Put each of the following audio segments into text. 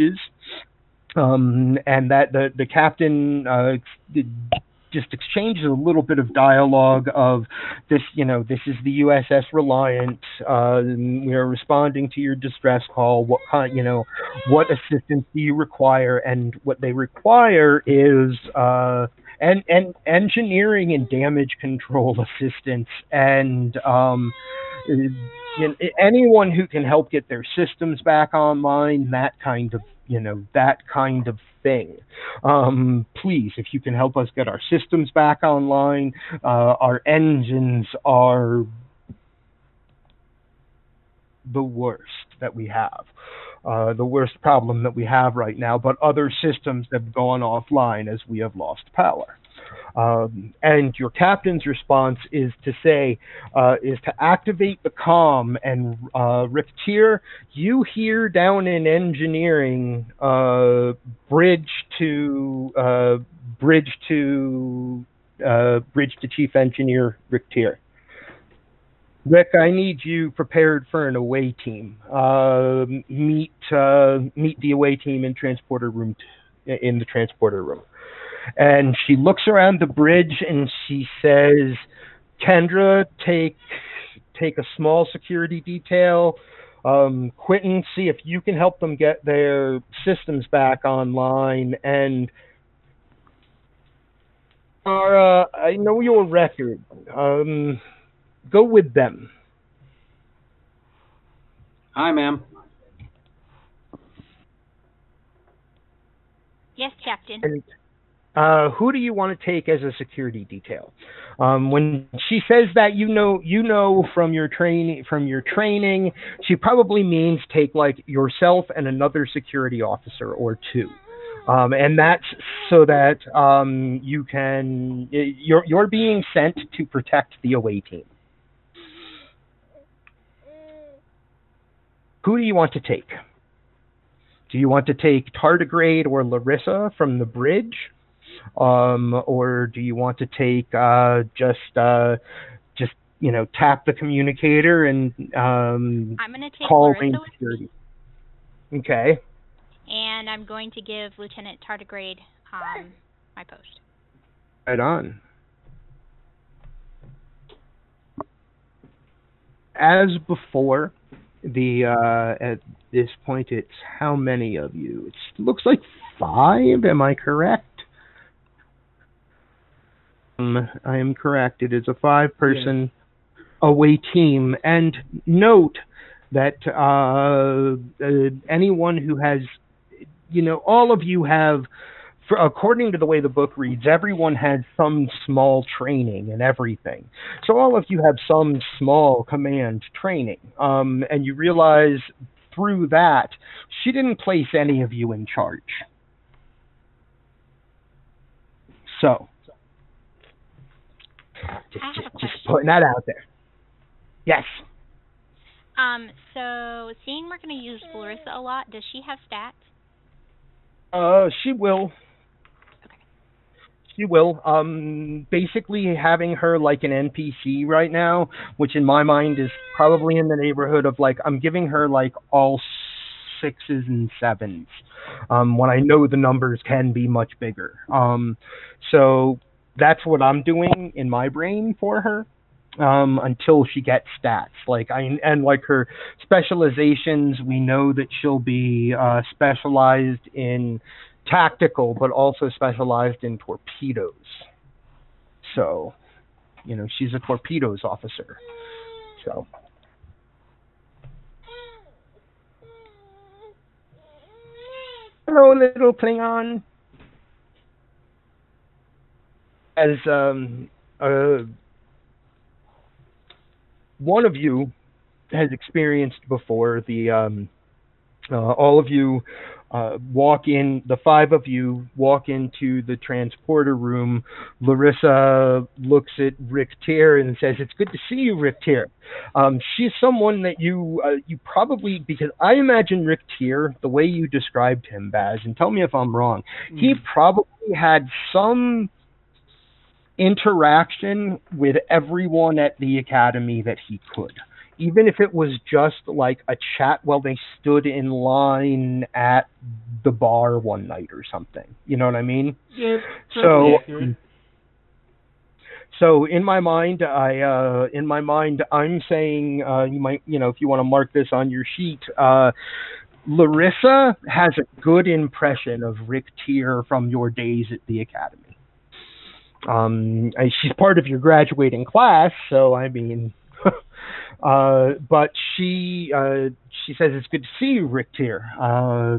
is. Um, and that the the captain uh, just exchanges a little bit of dialogue of this, you know, this is the USS Reliant. Uh, we are responding to your distress call. What kind, you know, what assistance do you require? And what they require is uh, and and engineering and damage control assistance and um, you know, anyone who can help get their systems back online. That kind of you know that kind of thing. Um, please, if you can help us get our systems back online, uh, our engines are the worst that we have. Uh, the worst problem that we have right now, but other systems have gone offline as we have lost power. Um, and your captain's response is to say, uh, is to activate the com. And uh, Rick Tier, you hear down in engineering, uh, bridge to uh, bridge to uh, bridge to chief engineer Rick Tier. Rick, I need you prepared for an away team. Uh, meet uh, meet the away team in transporter room t- in the transporter room and she looks around the bridge and she says, "Kendra, take take a small security detail. Um, Quentin, see if you can help them get their systems back online. And Ara, I know your record. Um, go with them." Hi, ma'am. Yes, Captain. And uh, who do you want to take as a security detail? Um, when she says that, you know, you know from your training, from your training, she probably means take like yourself and another security officer or two. Um, and that's so that um, you can you're you're being sent to protect the away team. Who do you want to take? Do you want to take Tardigrade or Larissa from the bridge? um, or do you want to take uh, just uh, just you know tap the communicator and um, I'm going to take call Larissa security? Okay. and I'm going to give Lieutenant Tardigrade um, my post. Right on. As before, the uh, at this point it's how many of you? It looks like five. Am I correct? Um, I am correct. It is a five-person away team, and note that uh, uh, anyone who has, you know, all of you have for, according to the way the book reads, everyone had some small training and everything. So all of you have some small command training. Um, and you realize through that, she didn't place any of you in charge. So, just, just, just putting that out there. Yes. Um, so seeing we're going to use Larissa a lot, does she have stats? Uh, she will. She will. Um, basically having her like an NPC right now, which in my mind is probably in the neighborhood of like I'm giving her like all sixes and sevens. Um, when I know the numbers can be much bigger. Um, so that's what I'm doing in my brain for her. Um, until she gets stats, like I and like her specializations, we know that she'll be uh, specialized in tactical, but also specialized in torpedoes. So, you know, she's a torpedoes officer. So, hello, little Klingon. As um, uh, one of you has experienced before, the um, uh, all of you uh, walk in, the five of you walk into the transporter room. Larissa looks at Rick Tier and says, "It's good to see you, Rick Tier." Um, she's someone that you uh, you probably because I imagine Rick Tier the way you described him, Baz, and tell me if I'm wrong. He probably had some interaction with everyone at the academy that he could even if it was just like a chat while they stood in line at the bar one night or something. You know what I mean? Yeah. So- accurate. So in my mind, I uh, in my mind, I'm saying uh, you might, you know, if you want to mark this on your sheet, uh, Larissa has a good impression of Rick Tier from your days at the academy. Um, she's part of your graduating class, so I mean, uh, but she uh, she says it's good to see you, Rick Tier. Uh,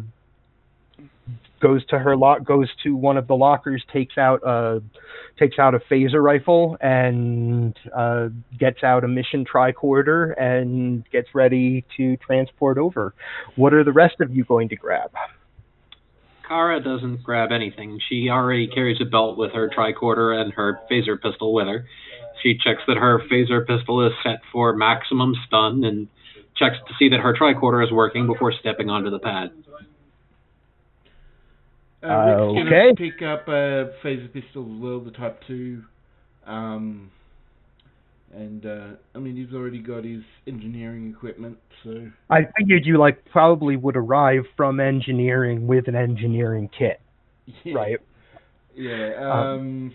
goes to her lock, goes to one of the lockers, takes out a takes out a phaser rifle and uh, gets out a mission tricorder and gets ready to transport over. What are the rest of you going to grab? Kara doesn't grab anything. She already carries a belt with her tricorder and her phaser pistol with her. She checks that her phaser pistol is set for maximum stun and checks to see that her tricorder is working before stepping onto the pad. Uh, Rick's gonna Okay. pick up a phaser pistol as well, the Type Two, um, and uh, I mean he's already got his engineering equipment, so I figured you like probably would arrive from engineering with an engineering kit, yeah, right? Yeah. Um, Um.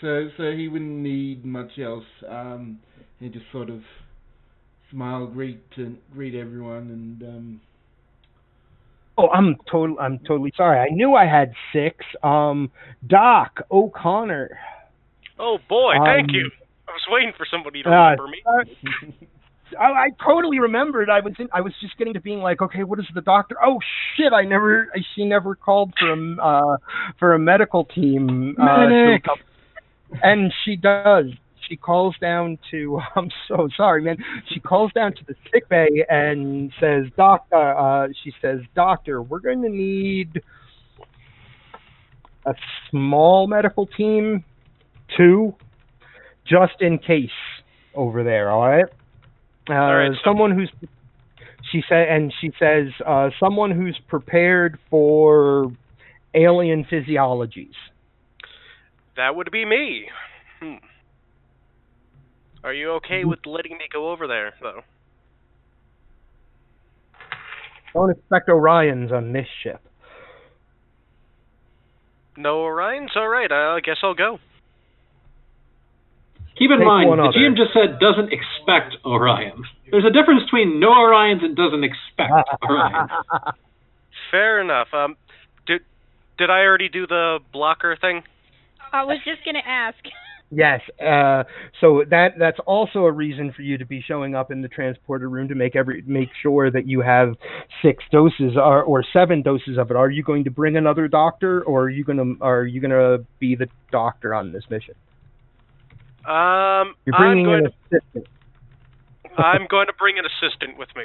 So so he wouldn't need much else. Um. He just sort of smile, greet to greet everyone, and um. Oh, I'm total. I'm totally sorry. I knew I had six. Um, Doc O'Connor. Oh boy, thank Um, you. I was waiting for somebody to Uh, remember me. I, I totally remembered. I was in, I was just getting to being like, okay, what is the doctor? Oh shit! I never. She never called for a uh, for a medical team. Uh, Medic! come- and she does. She calls down to. I'm so sorry, man. She calls down to the sick bay and says, "Doctor," uh, she says, "Doctor, we're going to need a small medical team, two, just in case over there. All right." Uh, right, so- someone who's she said, and she says, uh, someone who's prepared for alien physiologies. That would be me. Hmm. Are you okay with letting me go over there, though? Don't expect Orions on this ship. No Orion's? Alright, I guess I'll go. Keep in Take mind, the other. GM just said doesn't expect Orion. There's a difference between no Orions and doesn't expect Orion. Fair enough. Um, did did I already do the blocker thing? I was just gonna ask. Yes. Uh, so that that's also a reason for you to be showing up in the transporter room to make every make sure that you have six doses or, or seven doses of it. Are you going to bring another doctor, or are you gonna are you gonna be the doctor on this mission? Um, You're I'm going an to assistant. I'm going to bring an assistant with me.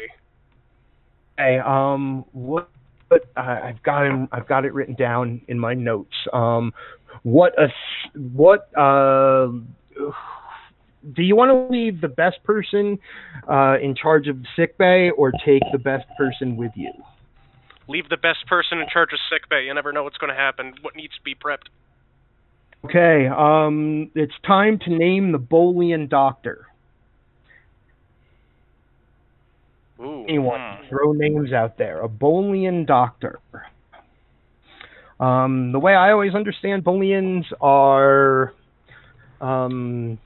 Okay. Um. What? But I I've got him. I've got it written down in my notes. Um. What a what uh. Do you want to leave the best person uh, in charge of sick bay, or take the best person with you? Leave the best person in charge of sick bay. You never know what's going to happen. What needs to be prepped? Okay. Um. It's time to name the Bolian doctor. Ooh. Anyone? hmm. Throw names out there. A Bolian doctor. Um, the way I always understand Bolians are, um,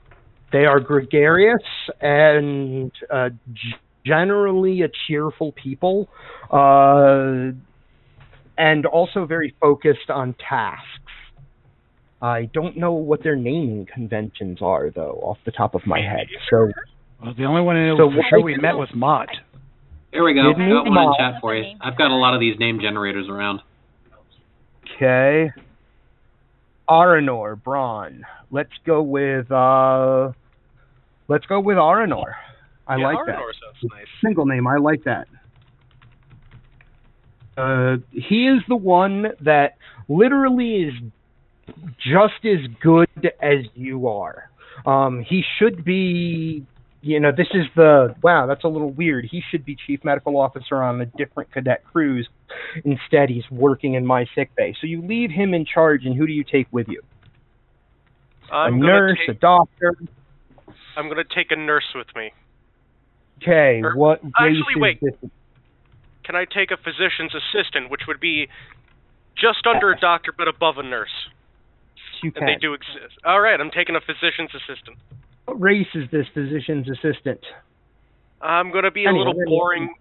they are gregarious and uh, g- generally a cheerful people, uh, and also very focused on tasks. I don't know what their naming conventions are, though, off the top of my head. So, Well, the only one I know So for what- sure we met was Mot. There we go. Didn't Got one in chat for you. I've got a lot of these name generators around. Okay. Aranor, Braun. Let's go with uh let's go with Aranor. I yeah, like Arnor that. sounds nice. Single name, I like that. Uh he is the one that literally is just as good as you are. Um he should be you know, this is the wow, that's a little weird. He should be chief medical officer on a different cadet cruise. Instead, he's working in my sick bay. So you leave him in charge, and who do you take with you? I'm a nurse, take, a doctor. I'm going to take a nurse with me. Okay, Er, what actually, wait. this? Can I take a physician's assistant, which would be just under a doctor but above a nurse? You And they do exist. All right, I'm taking a physician's assistant. What race is this physician's assistant? I'm going to be a little boring.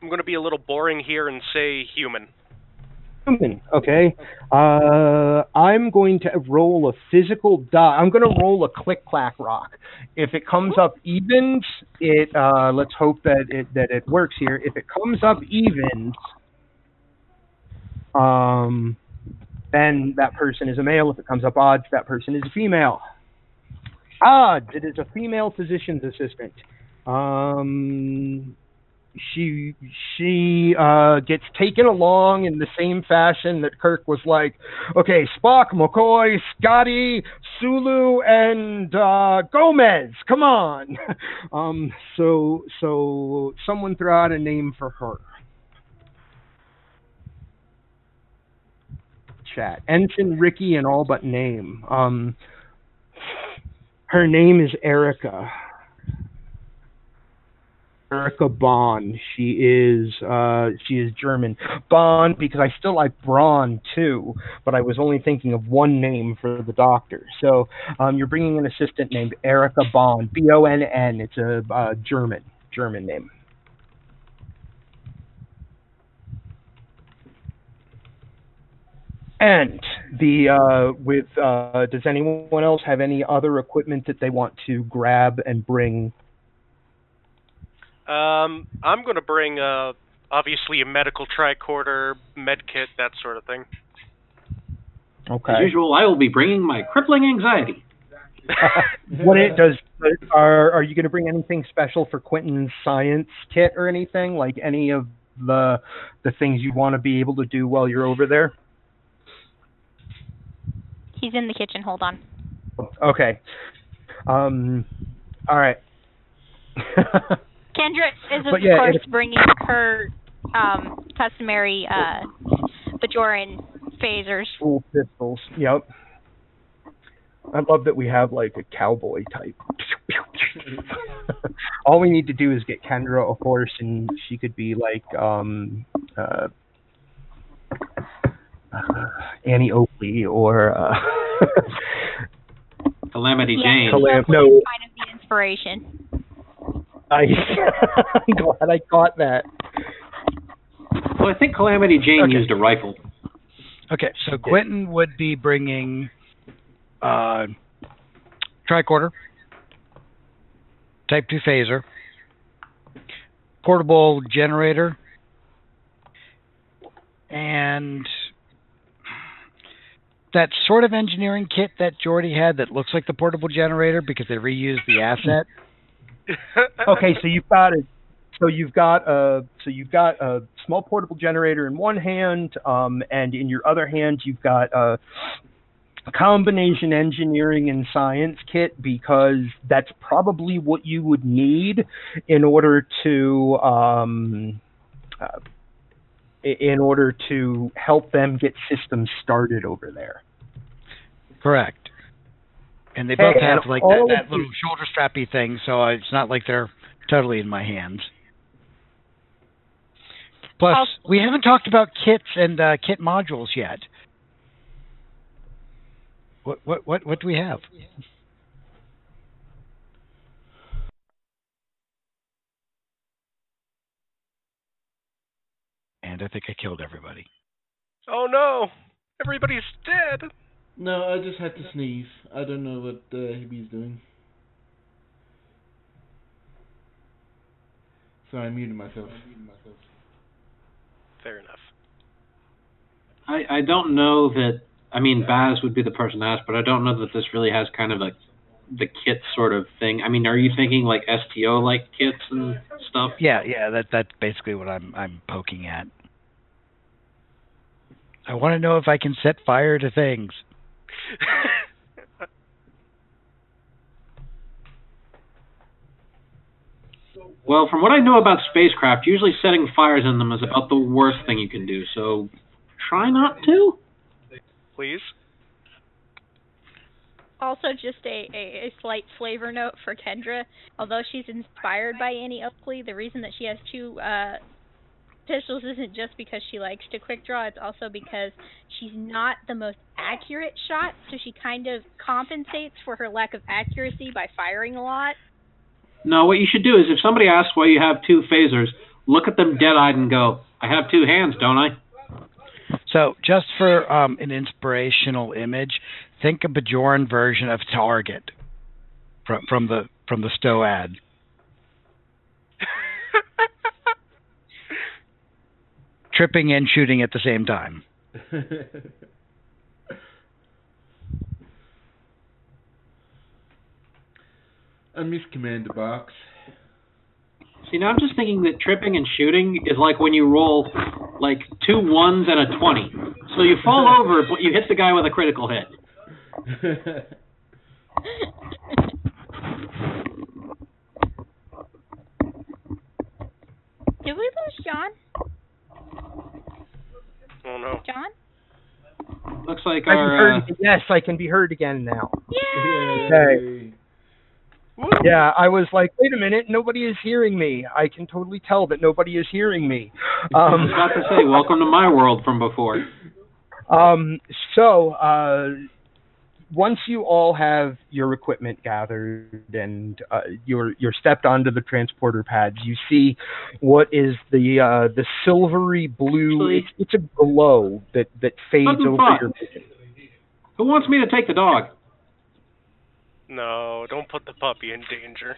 I'm going to be a little boring here and say human. Human. Okay. Uh, I'm going to roll a physical die. I'm going to roll a click clack rock. If it comes up evens, it uh, let's hope that it that it works here. If it comes up evens, um, then that person is a male. If it comes up odds, that person is a female. Odds. It is a female physician's assistant. Um, she she uh, gets taken along in the same fashion that Kirk was like, okay, Spock, McCoy, Scotty, Sulu, and uh, Gomez. Come on. um, so so someone throw out a name for her. Chat ensign Ricky and all but name. Um, her name is Erica. Erica Bonn. She is uh she is German. Bonn because I still like Braun too, but I was only thinking of one name for the doctor. So um you're bringing an assistant named Erica Bonn. B O N N. It's a uh, German German name. And the uh, with uh, does anyone else have any other equipment that they want to grab and bring Um, I'm going to bring uh, obviously a medical tricorder, med kit, that sort of thing. Okay. As usual, I will be bringing my crippling anxiety. what it does are are you going to bring anything special for Quentin's science kit or anything like any of the the things you want to be able to do while you're over there? He's in the kitchen. Hold on. Okay. Um. All right. Kendra is of yeah, course it- bringing her um, customary uh, Bajoran phasers. Full pistols. Yep. I love that we have like a cowboy type. All we need to do is get Kendra a horse, and she could be like um, uh, uh, Annie Oakley or uh, Calamity Yeah, Jane. Calam- Kind no. of the inspiration. I, I'm glad I caught that. Well, I think Calamity Jane Okay. used a rifle. Okay, so Quentin would be bringing uh, tricorder, Type 2 phaser, portable generator, and that sort of engineering kit that Geordi had that looks like the portable generator because they reused the asset. Okay, so you've got it. So you've got a so you've got a small portable generator in one hand, um, and in your other hand you've got a combination engineering and science kit because that's probably what you would need in order to um, uh, in order to help them get systems started over there. Correct. And they both Hey, have like that, that you- little shoulder strappy thing, so it's not like they're totally in my hands. Plus, Also- we haven't talked about kits and uh, kit modules yet. What what what what do we have? And I think I killed everybody. oh no! Everybody's dead! No, I just had to sneeze. I don't know what uh, Hibby's doing. Sorry, I muted myself. Fair enough. I, I don't know that. I mean, Baz would be the person to ask, but I don't know that this really has kind of a the kit sort of thing. I mean, are you thinking like STO like kits and stuff? Yeah, yeah, that that's basically what I'm I'm poking at. I want to know if I can set fire to things. Well, from what I know about spacecraft, usually setting fires in them is about the worst thing you can do. So try not to. Please? also just a, a, a slight flavor note for Kendra. Although she's inspired by Annie Oakley, the reason that she has two uh, pistols isn't just because she likes to quick draw, it's also because she's not the most accurate shot, so she kind of compensates for her lack of accuracy by firing a lot. No, what you should do is if somebody asks why you have two phasers, look at them dead eyed and go, I have two hands, don't I? So, just for um, an inspirational image, think a Bajoran version of Target from from the from the Stowe ad. Tripping and shooting at the same time. I miss Commander Box. See, now I'm just thinking that tripping and shooting is like when you roll like two ones and a 20. So you fall over, but you hit the guy with a critical hit. Did we lose John? Oh no. John? Looks like I our. heard Uh, yes, I can be heard again now. Yay! Hey. Woo! Yeah, I was like, wait a minute, nobody is hearing me. I can totally tell that nobody is hearing me. I Um, was about to say, welcome to my world from before. Um, so, uh, once you all have your equipment gathered and uh, you're you're stepped onto the transporter pads, you see what is the uh, the silvery blue. Actually- It's, it's a glow that that fades over thought. your vision. Who wants me to take the dog? No, don't put the puppy in danger.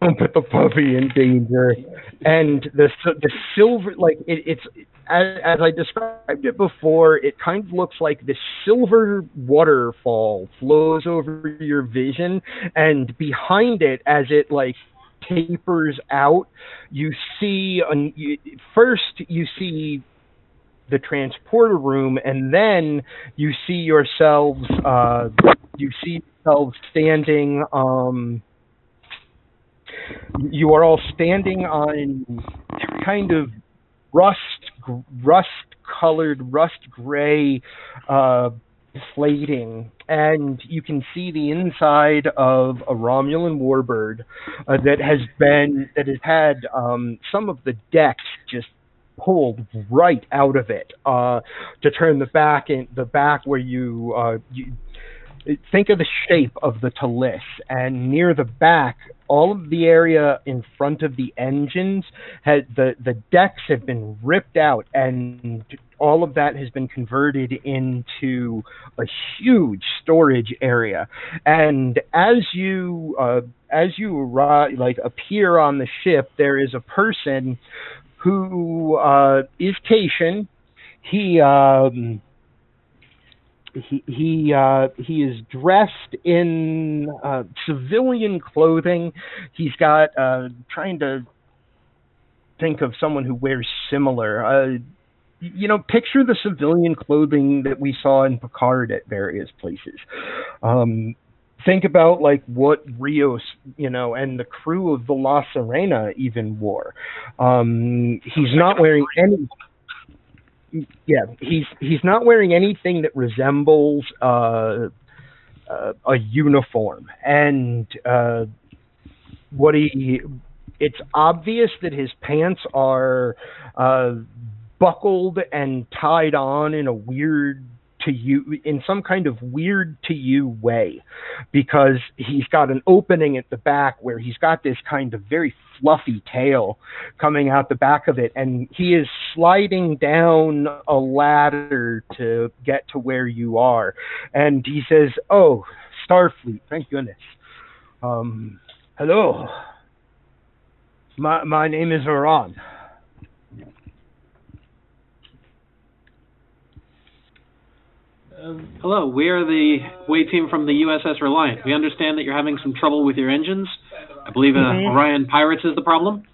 Don't put the puppy in danger. And the the silver, like it, it's as, as I described it before, it kind of looks like this silver waterfall flows over your vision, and behind it, as it like tapers out, you see an, you, first you see the transporter room, and then you see yourselves uh, you see yourselves standing. Um, you are all standing on kind of rust rust colored rust gray uh plating. And you can see the inside of a Romulan warbird uh, that has been that has had um some of the decks just pulled right out of it uh to turn the back in the back where you uh you think of the shape of the talis, and near the back, all of the area in front of the engines had the the decks have been ripped out, and all of that has been converted into a huge storage area. And as you uh, as you arrive, like appear on the ship, there is a person who uh, is. He um, he he uh, he is dressed in uh, civilian clothing. He's got uh, trying to think of someone who wears similar. Uh, you know, picture the civilian clothing that we saw in Picard at various places. Um, think about like what Rios, you know, and the crew of the La Sirena even wore. Um, he's not wearing any yeah, he's he's not wearing anything that resembles uh, uh, a uniform, and uh, what he it's obvious that his pants are uh, buckled and tied on in a weird to you in some kind of weird to you way because he's got an opening at the back where he's got this kind of very fluffy tail coming out the back of it and he is sliding down a ladder to get to where you are. And he says oh starfleet thank goodness. Um hello. My my name is Iran Um, Hello, we are the way team from the USS Reliant. We understand that you're having some trouble with your engines. I believe uh, Mhm. Orion Pirates is the problem.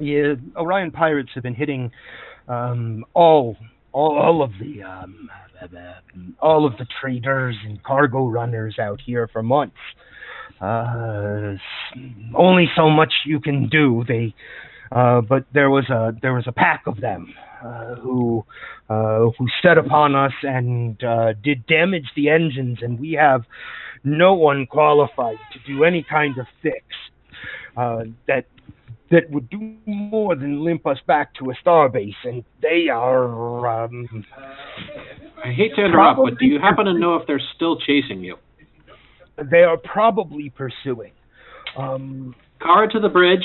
yeah, Orion pirates have been hitting um, all, all all of the um, all of the traders and cargo runners out here for months. Uh, only so much you can do. They, uh, but there was a there was a pack of them uh, who uh, who set upon us and uh, did damage the engines, and we have no one qualified to do any kind of fix uh, that that would do more than limp us back to a starbase, and they are. Um, I hate to interrupt, but do you happen to know if they're still chasing you? They are probably pursuing. Um, Kara to the bridge.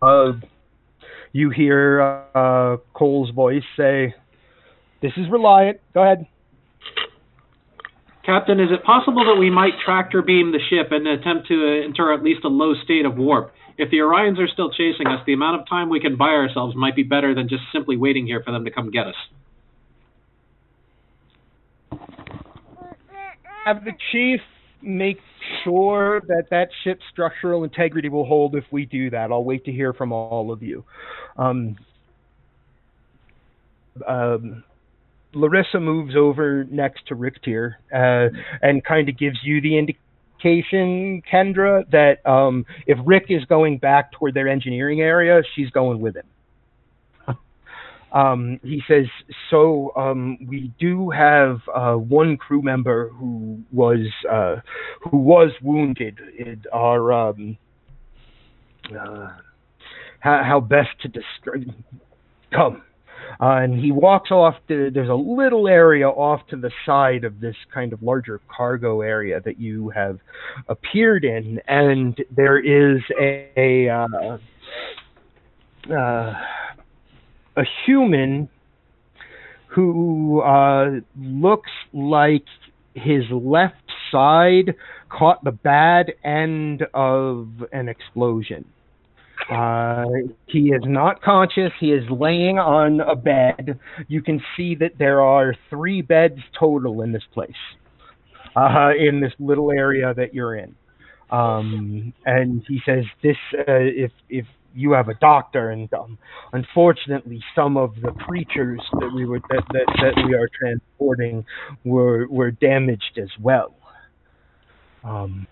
Uh, you hear uh, Cole's voice say, "This is Reliant. Go ahead." Captain, is it possible that we might tractor beam the ship and attempt to enter at least a low state of warp? If the Orions are still chasing us, the amount of time we can buy ourselves might be better than just simply waiting here for them to come get us. Have the chief make sure that that ship's structural integrity will hold if we do that. I'll wait to hear from all of you. Um, um, Larissa moves over next to Rick uh, and kind of gives you the indication, Kendra, that um, if Rick is going back toward their engineering area, she's going with him. Um, he says, "So um, we do have uh, one crew member who was uh, who was wounded. in our um, uh, how, how best to describe? Come." Uh, and he walks off to, there's a little area off to the side of this kind of larger cargo area that you have appeared in, and there is a, a uh, uh, a human who uh, looks like his left side caught the bad end of an explosion. Uh, he is not conscious. He is laying on a bed. You can see that there are three beds total in this place, uh, in this little area that you're in. Um, and he says, "This, uh, if if you have a doctor, and um, unfortunately, some of the creatures that we were that, that, that we are transporting were were damaged as well. Um,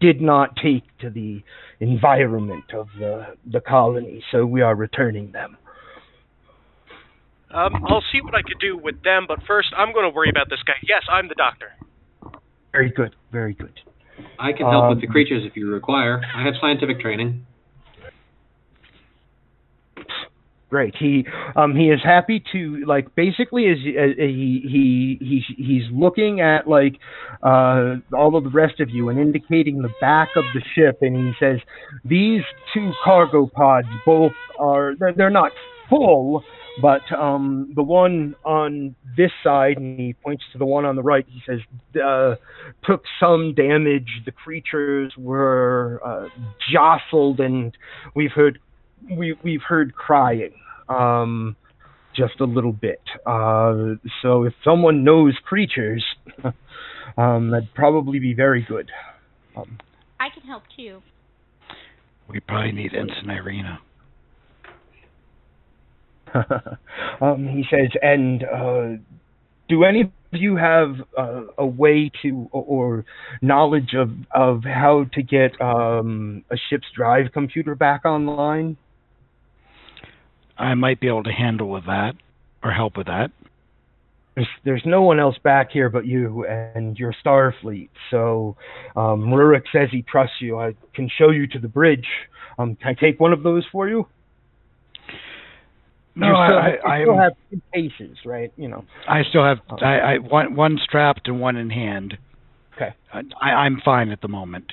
did not take to the environment of the the colony, so we are returning them. Um, I'll see what I could do with them, but first I'm going to worry about this guy. Yes, I'm the doctor. Very good, very good. I can help Um, with the creatures if you require. I have scientific training. Great. He um he is happy to like basically is uh, he he he's he's looking at like uh all of the rest of you and indicating the back of the ship and he says these two cargo pods both are they're, they're not full but um the one on this side and he points to the one on the right he says uh took some damage the creatures were uh, jostled and we've heard we we've heard crying um just a little bit uh so if someone knows creatures um that'd probably be very good um I can help too. We probably need Ensign Irina. um he says and uh do any of you have uh, a way to or knowledge of of how to get um a ship's drive computer back online I might be able to handle with that or help with that. there's there's no one else back here but you and your Starfleet. So um, Rurak says he trusts you. I can show you to the bridge. Um, can I take one of those for you? No, you still, I, you still have two cases, right? You know. I still have I, I one one strapped and one in hand. Okay. I, I'm fine at the moment.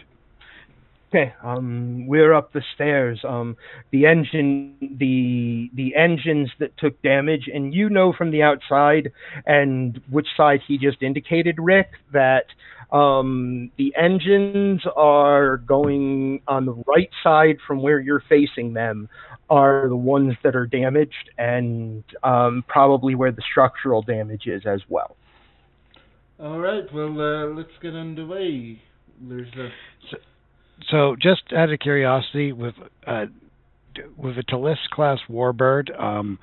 Okay. Um, we're up the stairs. Um, the engine, the the engines that took damage, and you know from the outside, and which side he just indicated, Rick, that um, the engines are going on the right side from where you're facing them are the ones that are damaged, and um, probably where the structural damage is as well. All right, well, uh, let's get underway. There's a So, just out of curiosity, with uh, with a Talis class warbird, um,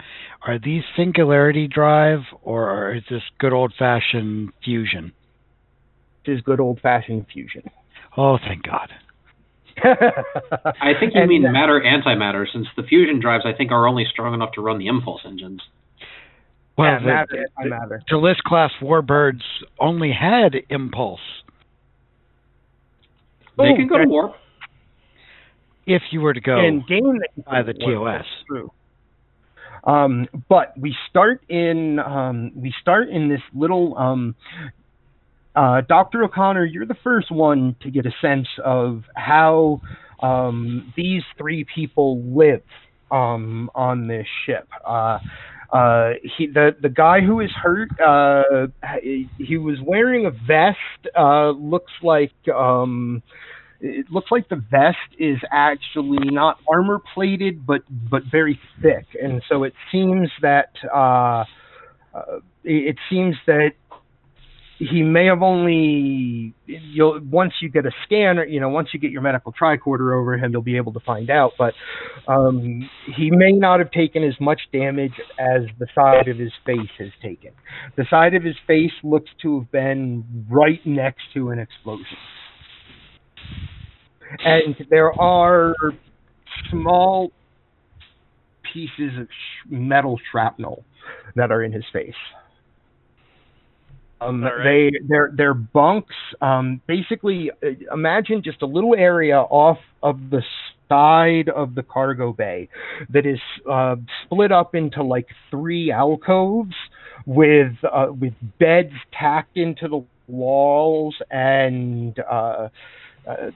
are these singularity drive or is this good old fashioned fusion? Which is good old fashioned fusion. Oh, thank God. I think you And, mean uh, matter antimatter, since the fusion drives I think are only strong enough to run the impulse engines. Well, yeah, the, matter, the, matter. Talisk class warbirds only had impulse. They Oh, can go to warp. If you were to go in game they by the TOS. True. Um, but we start in um, we start in this little um, uh, Dr. O'Connor. You're the first one to get a sense of how um, these three people live um, on this ship. Uh, uh, he, the the guy who is hurt, uh, he, was wearing a vest. Uh, looks like um, it looks like the vest is actually not armor plated, but but very thick, and so it seems that uh, uh, it seems that he may have only you'll once you get a scan, you know, once you get your medical tricorder over him, you'll be able to find out. But um, he may not have taken as much damage as the side of his face has taken. The side of his face looks to have been right next to an explosion and there are small pieces of sh- metal shrapnel that are in his face. Um, right. They they're they're bunks. Um, basically, uh, imagine just a little area off of the side of the cargo bay that is uh, split up into like three alcoves with uh, with beds tacked into the walls and uh, uh,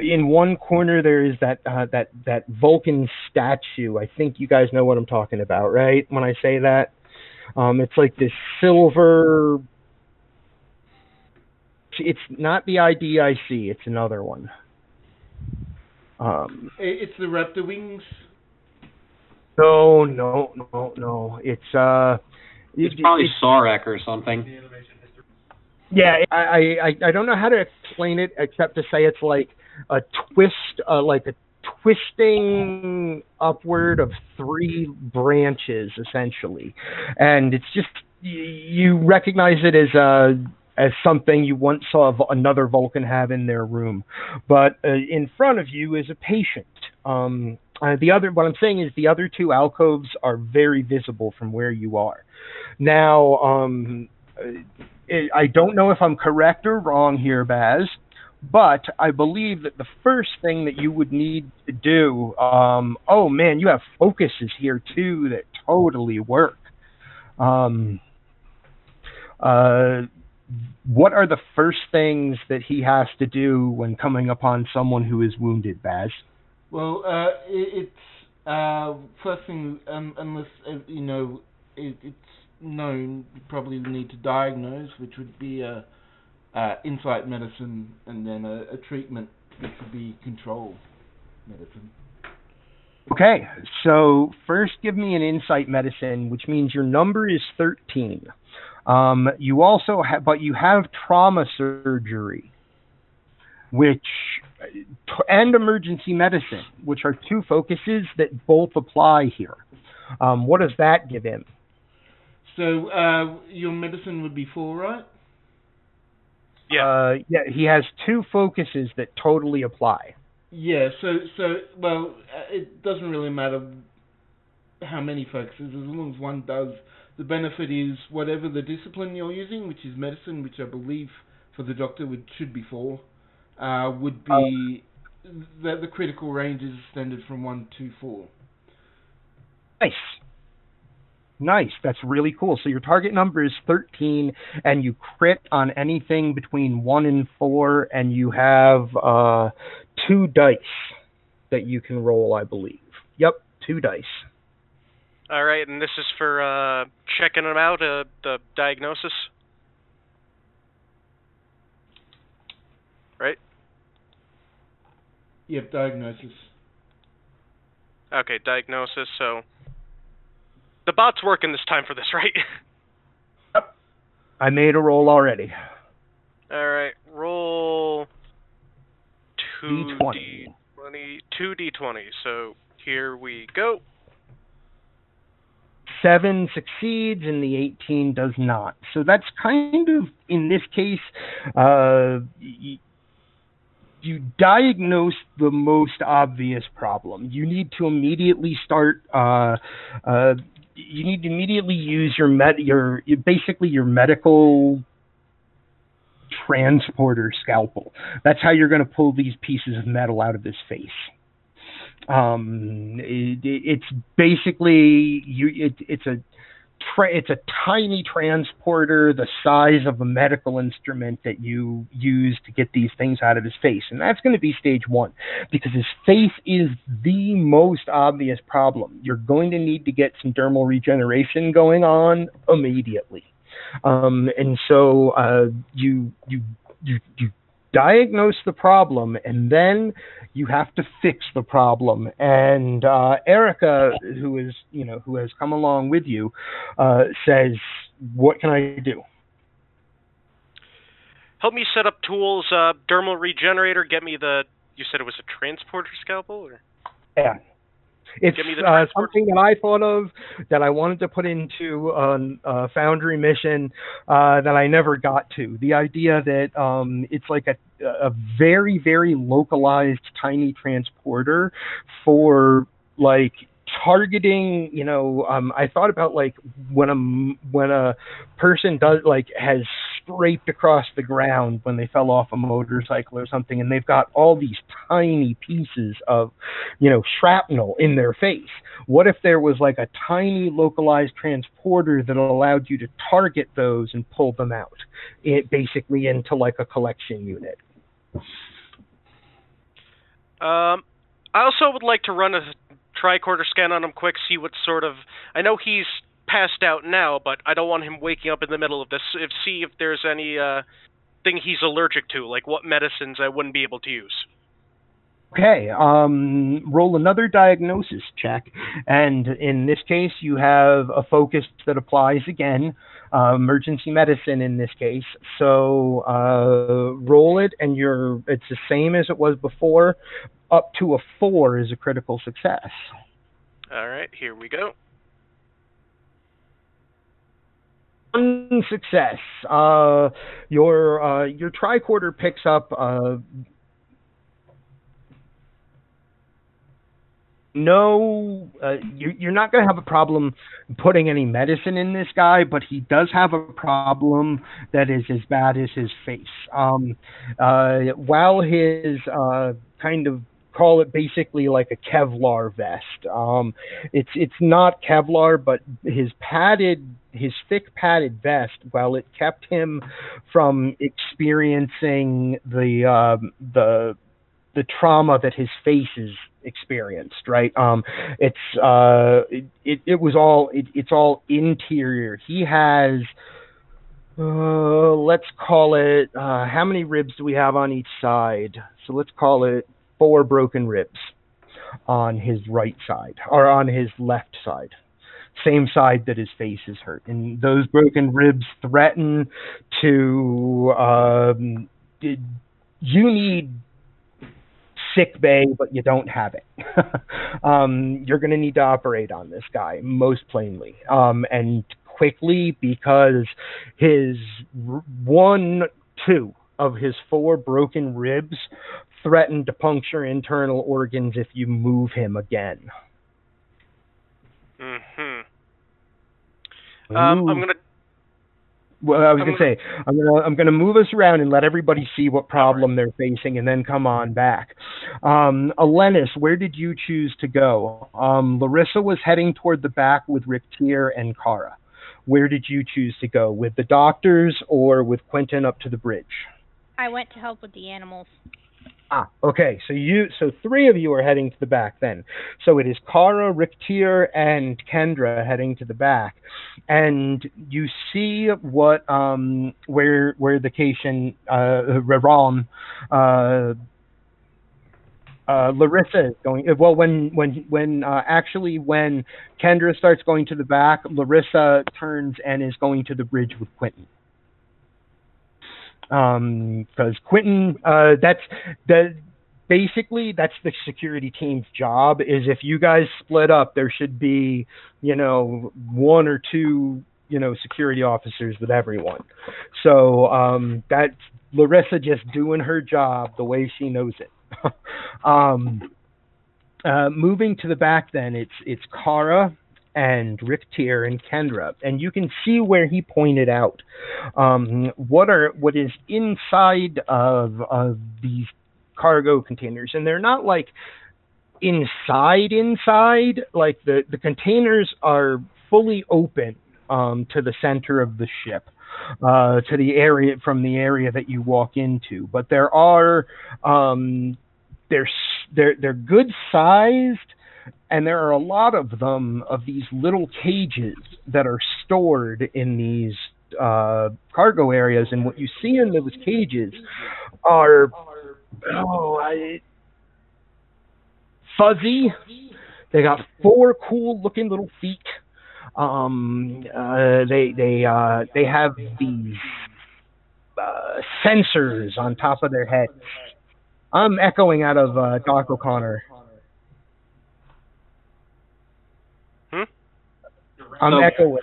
in one corner there is that uh, that that Vulcan statue. I think you guys know what I'm talking about, right? When I say that, um, it's like this silver. It's not the IDIC. It's another one. Um, It's the raptor wings. no, no, no, no. It's uh. It's it- probably it's- Sarek or something. Yeah, I, I I I don't know how to explain it except to say it's like a twist, uh, like a twisting upward of three branches essentially, and it's just you recognize it as uh as something you once saw another Vulcan have in their room, but uh, in front of you is a patient. Um, uh, the other, what I'm saying is the other two alcoves are very visible from where you are. Now, um, I- I don't know if I'm correct or wrong here, Baz, but I believe that the first thing that you would need to do, um, oh man, you have focuses here too that totally work. Um, uh, what are the first things that he has to do when coming upon someone who is wounded, Baz? Well, uh, it, it's uh, first thing, um, unless uh, you know it, it's known, you probably need to diagnose, which would be a uh, insight medicine, and then a, a treatment, which would be control medicine. Okay, so first give me an insight medicine, which means your number is 13. Um, you also have, but you have trauma surgery, which, and emergency medicine, which are two focuses that both apply here. Um, what does that give him? So uh, your medicine would be four, right? Yeah. Uh, yeah, he has two focuses that totally apply. Yeah. So so well, uh, it doesn't really matter how many focuses, as long as one does. The benefit is whatever the discipline you're using, which is medicine, which I believe for the doctor would should be four, uh, would be the the critical range is extended from one to four. Nice. Nice. That's really cool. So your target number is 13, and you crit on anything between 1 and 4, and you have uh, two dice that you can roll, I believe. Yep, two dice. All right, and this is for uh, checking them out, uh, the diagnosis. Right? Yep, diagnosis. Okay, diagnosis. So the bot's working this time for this, right? I made a roll already. All right, roll two D20. d twenty, two d twenty. So here we go. 7 succeeds, and the 18 does not. So that's kind of, in this case, uh, y- you diagnose the most obvious problem. You need to immediately start. Uh, uh, you need to immediately use your med your basically your medical transporter scalpel. That's how you're going to pull these pieces of metal out of his face. Um, it, it's basically you. It, it's a tra- it's a tiny transporter the size of a medical instrument that you use to get these things out of his face. And that's going to be stage one because his face is the most obvious problem. You're going to need to get some dermal regeneration going on immediately. Um, and so uh, you, you, you, you diagnose the problem and then you have to fix the problem. And uh, erica who is you know who has come along with you uh, says what can i do? Help me set up tools uh, dermal regenerator. Get me the you said it was a transporter scalpel or? Yeah it's uh, something that I thought of that I wanted to put into a Foundry mission uh, that I never got to. The idea that um, it's like a, a very, very localized tiny transporter for like targeting you know um i thought about like when a when a person does like has scraped across the ground when they fell off a motorcycle or something and they've got all these tiny pieces of you know shrapnel in their face. What if there was like a tiny localized transporter that allowed you to target those and pull them out it basically into like a collection unit? Um I also would like to run a tricorder scan on him quick, see what sort of. I know he's passed out now, but I don't want him waking up in the middle of this. If see if there's any uh, thing he's allergic to, like what medicines I wouldn't be able to use. Okay, um, roll another diagnosis check, and in this case, you have a focus that applies again, uh, emergency medicine in this case. So uh, roll it, and you're it's the same as it was before. Up to a four is a critical success. All right, here we go. One success. Uh, your uh, your tricorder picks up uh, no, uh, you, you're not going to have a problem putting any medicine in this guy, but he does have a problem that is as bad as his face. Um, uh, while his uh, kind of call it basically like a Kevlar vest. Um, it's it's not Kevlar, but his padded his thick padded vest, while it kept him from experiencing the um, the the trauma that his face is experienced, right? Um, it's uh, it, it, it was all it, it's all interior. He has uh, let's call it uh, how many ribs do we have on each side? So let's call it four broken ribs on his right side or on his left side. Same side that his face is hurt, and those broken ribs threaten to. Um, you need sick bay, but you don't have it. um, you're going to need to operate on this guy most plainly um, and quickly because his r- one, two of his four broken ribs threaten to puncture internal organs if you move him again. Hmm. Um, I'm gonna well, I was gonna, gonna say I'm gonna I'm gonna move us around and let everybody see what problem they're facing, and then come on back. Um, Alenis, where did you choose to go? Um, Larissa was heading toward the back with Rick Tier and Kara. Where did you choose to go? With the doctors or with Quentin up to the bridge? I went to help with the animals. Ah, okay. So you, so three of you are heading to the back then. So it is Kara, Riktir, and Kendra heading to the back, and you see what um where where the Caitian uh Reron uh uh, Larissa is going. Well, when when when uh, actually when Kendra starts going to the back, Larissa turns and is going to the bridge with Quentin because um, Quentin, uh, that's the basically that's the security team's job. Is if you guys split up, there should be you know one or two you know security officers with everyone. So um, that's Larissa just doing her job the way she knows it. um, uh, moving to the back, then it's it's Kara and Rick Tier and Kendra, and you can see where he pointed out um, what are what is inside of of these cargo containers, and they're not like inside inside. Like the the containers are fully open um, to the center of the ship uh, to the area from the area that you walk into. But there are um, they're they're they're good sized and there are a lot of them of these little cages that are stored in these uh, cargo areas and what you see in those cages are oh I, fuzzy. They got four cool looking little feet. Um, uh, they they uh, they have these uh, sensors on top of their heads. I'm echoing out of uh, Doc O'Connor. Hmm? I'm Oh. echoing.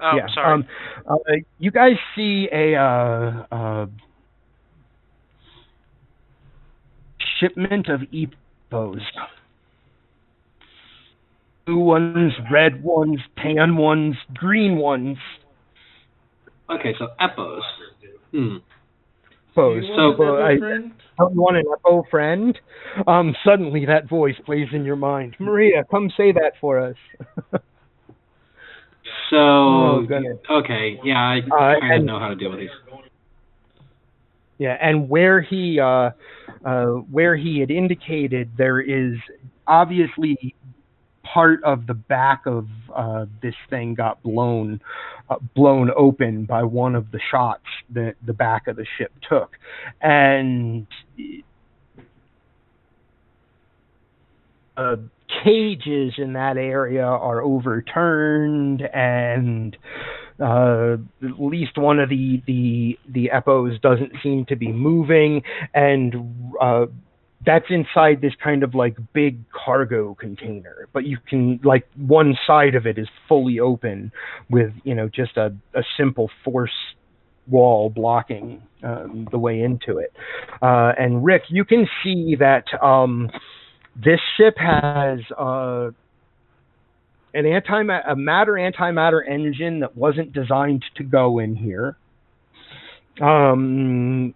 Oh, yeah. sorry. Um, uh, you guys see a uh, uh, shipment of EPOs. Blue ones, red ones, tan ones, green ones. Okay, so Epos. Hmm. So, I, want an EPO friend? Um, suddenly that voice plays in your mind. Maria, come say that for us. So Oh, okay, yeah, I Uh, kind of and- know how to deal with these. Yeah, and where he uh, uh, where he had indicated there is obviously part of the back of uh, this thing got blown uh, blown open by one of the shots that the back of the ship took, and uh, cages in that area are overturned and uh, at least one of the the the epos doesn't seem to be moving, and uh, that's inside this kind of like big cargo container. But you can like one side of it is fully open with you know just a a simple force wall blocking um, the way into it. Uh, and Rick, you can see that um, this ship has. Uh, an anti a matter antimatter engine that wasn't designed to go in here. Um,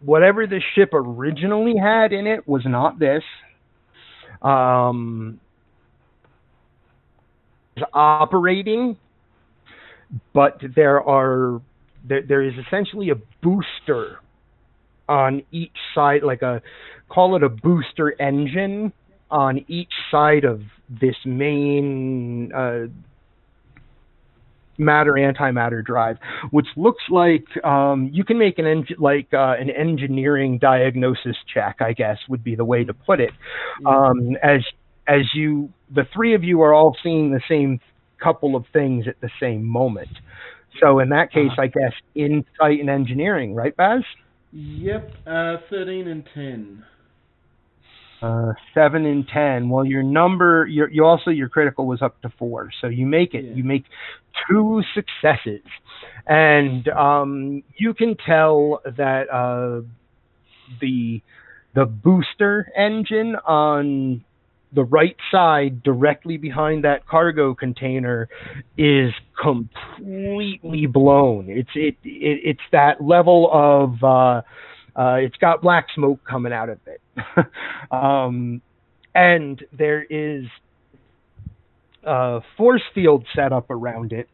whatever the ship originally had in it was not this. Um, operating, but there are there, there is essentially a booster on each side, like a call it a booster engine on each side of this main uh, matter antimatter drive, which looks like um, you can make an eng- like uh, an engineering diagnosis check, I guess would be the way to put it. Um, as as you, the three of you are all seeing the same couple of things at the same moment. So in that case, I guess insight and engineering, right, Baz? Yep, uh, 13 and 10. Uh, seven and ten. Well, your number, your you also your critical was up to four, so you make it. Yeah. You make two successes, and um, you can tell that uh, the the booster engine on the right side, directly behind that cargo container, is completely blown. It's it, it it's that level of. Uh, uh, it's got black smoke coming out of it. um, and there is a force field set up around it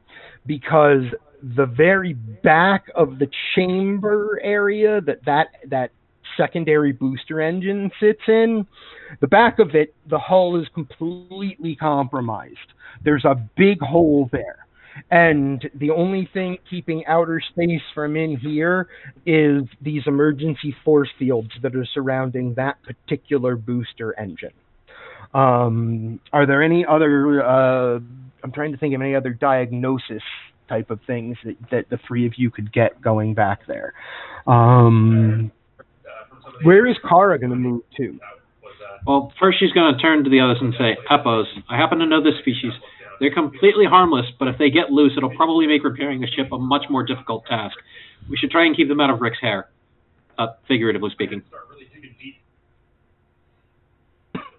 because the very back of the chamber area that that, that secondary booster engine sits in, the back of it, the hull is completely compromised. There's a big hole there. And the only thing keeping outer space from in here is these emergency force fields that are surrounding that particular booster engine. Um, are there any other? Uh, I'm trying to think of any other diagnosis type of things that, that the three of you could get going back there. Um, where is Kara going to move to? Well, first she's going to turn to the others and say, Epos, I happen to know this species. They're completely harmless, but if they get loose, it'll probably make repairing the ship a much more difficult task. We should try and keep them out of Rick's hair, uh, figuratively speaking.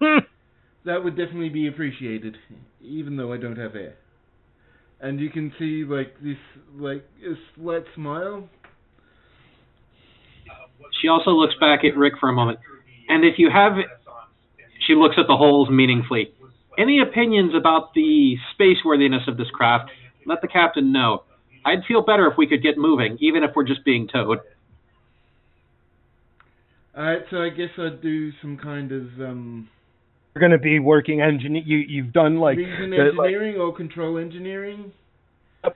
that would definitely be appreciated, even though I don't have hair. And you can see like this, like a slight smile. She also looks back at Rick for a moment, and if you have, she looks at the holes meaningfully. Any opinions about the space worthiness of this craft? Let the captain know. I'd feel better if we could get moving, even if we're just being towed. Alright, so I guess I'd do some kind of um You're going to be working engineer. You you've done like reason the- like- engineering or control engineering.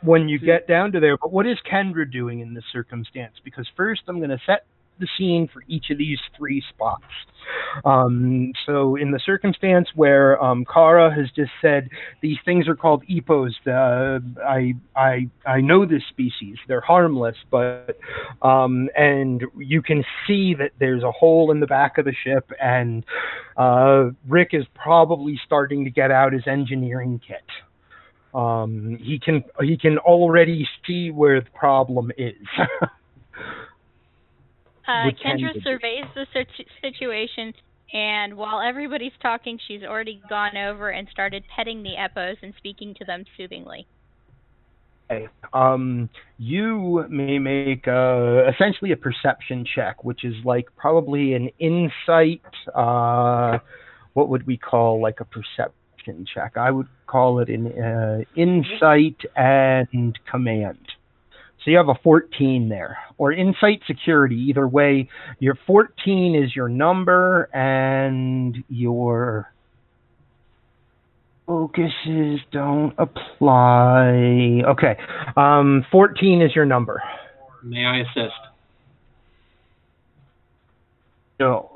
when you See- get down to there. But what is Kendra doing in this circumstance? Because first, I'm going to set the scene for each of these three spots. Um, so, in the circumstance where um, Kara has just said these things are called epos, uh, I I I know this species. They're harmless, but um, and you can see that there's a hole in the back of the ship, and uh, Rick is probably starting to get out his engineering kit. Um, he can he can already see where the problem is. Uh, Kendra tend to be. surveys the situation, and while everybody's talking, she's already gone over and started petting the Epos and speaking to them soothingly. Okay. Um, you may make uh, essentially a perception check, which is like probably an insight. Uh, what would we call like a perception check? I would call it an uh, insight and command. So you have a 14 there, or insight security. Either way, your 14 is your number, and your focuses don't apply. Okay, um, 14 is your number. May I assist? No.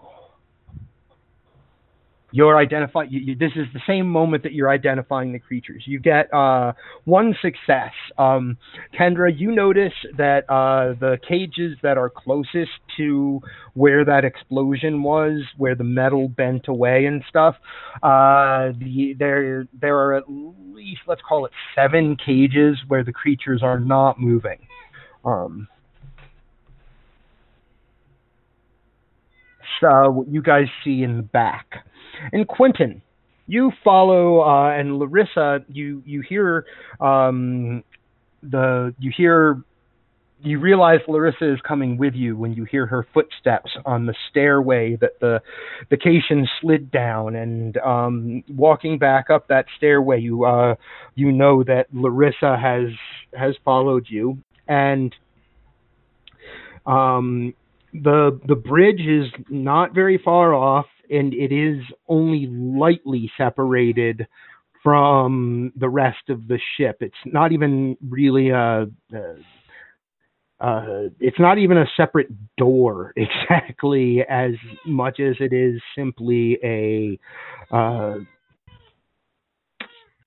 You're identifying. You, you, this is the same moment that you're identifying the creatures. You get uh, one success. Um, Kendra, you notice that uh, the cages that are closest to where that explosion was, where the metal bent away and stuff, uh, the, there there are at least let's call it seven cages where the creatures are not moving. Um, uh, what you guys see in the back. And Quentin, you follow, uh, and Larissa, you you hear um, the you hear you realize Larissa is coming with you when you hear her footsteps on the stairway that the the Caitian slid down, and um, walking back up that stairway, you uh, you know that Larissa has has followed you, and um, the the bridge is not very far off and it is only lightly separated from the rest of the ship. It's not even really a, a it's not even a separate door exactly as much as it is simply a uh,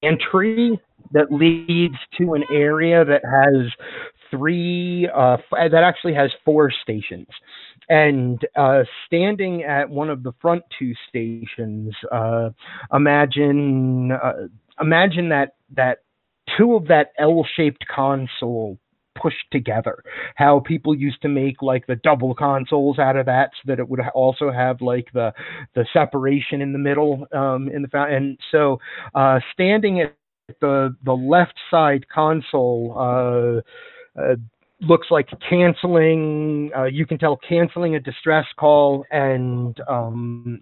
entry that leads to an area that has three uh, f- that actually has four stations. And uh, standing at one of the front two stations uh, imagine uh, imagine that that two of that l-shaped console pushed together. How people used to make like the double consoles out of that so that it would also have like the the separation in the middle um in the and so uh standing at the the left side console uh, uh looks like canceling uh, you can tell canceling a distress call and um,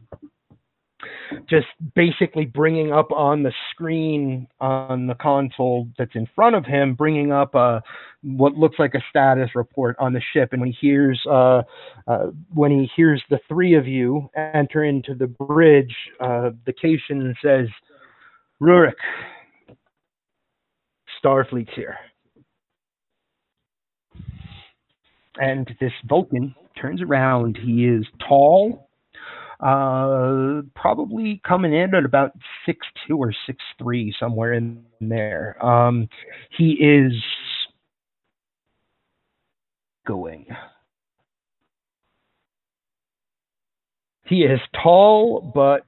just basically bringing up on the screen on the console that's in front of him bringing up a what looks like a status report on the ship. And when he hears uh, uh, when he hears the three of you enter into the bridge uh, the Caitian says Rurak Starfleet's here and this Vulcan turns around. He is tall, uh, probably coming in at about six two or six three, somewhere in there. Um, he is going. He is tall, but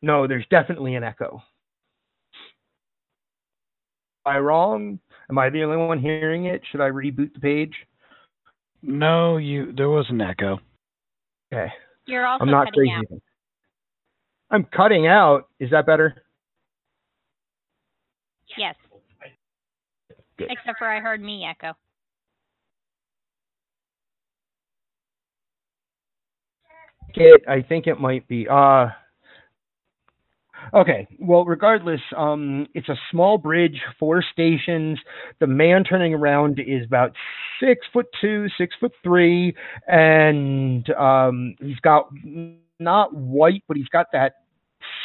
no, there's definitely an echo. I wrong? Am I the only one hearing it? Should I reboot the page? No, you. There was an echo. Okay. You're also I'm not cutting crazy. out. I'm cutting out. Is that better? Yes. Good. Except for I heard me echo. it. I think it might be. Uh Okay. Well, regardless, um, it's a small bridge, four stations. The man turning around is about six foot two, six foot three, and um, he's got not white, but he's got that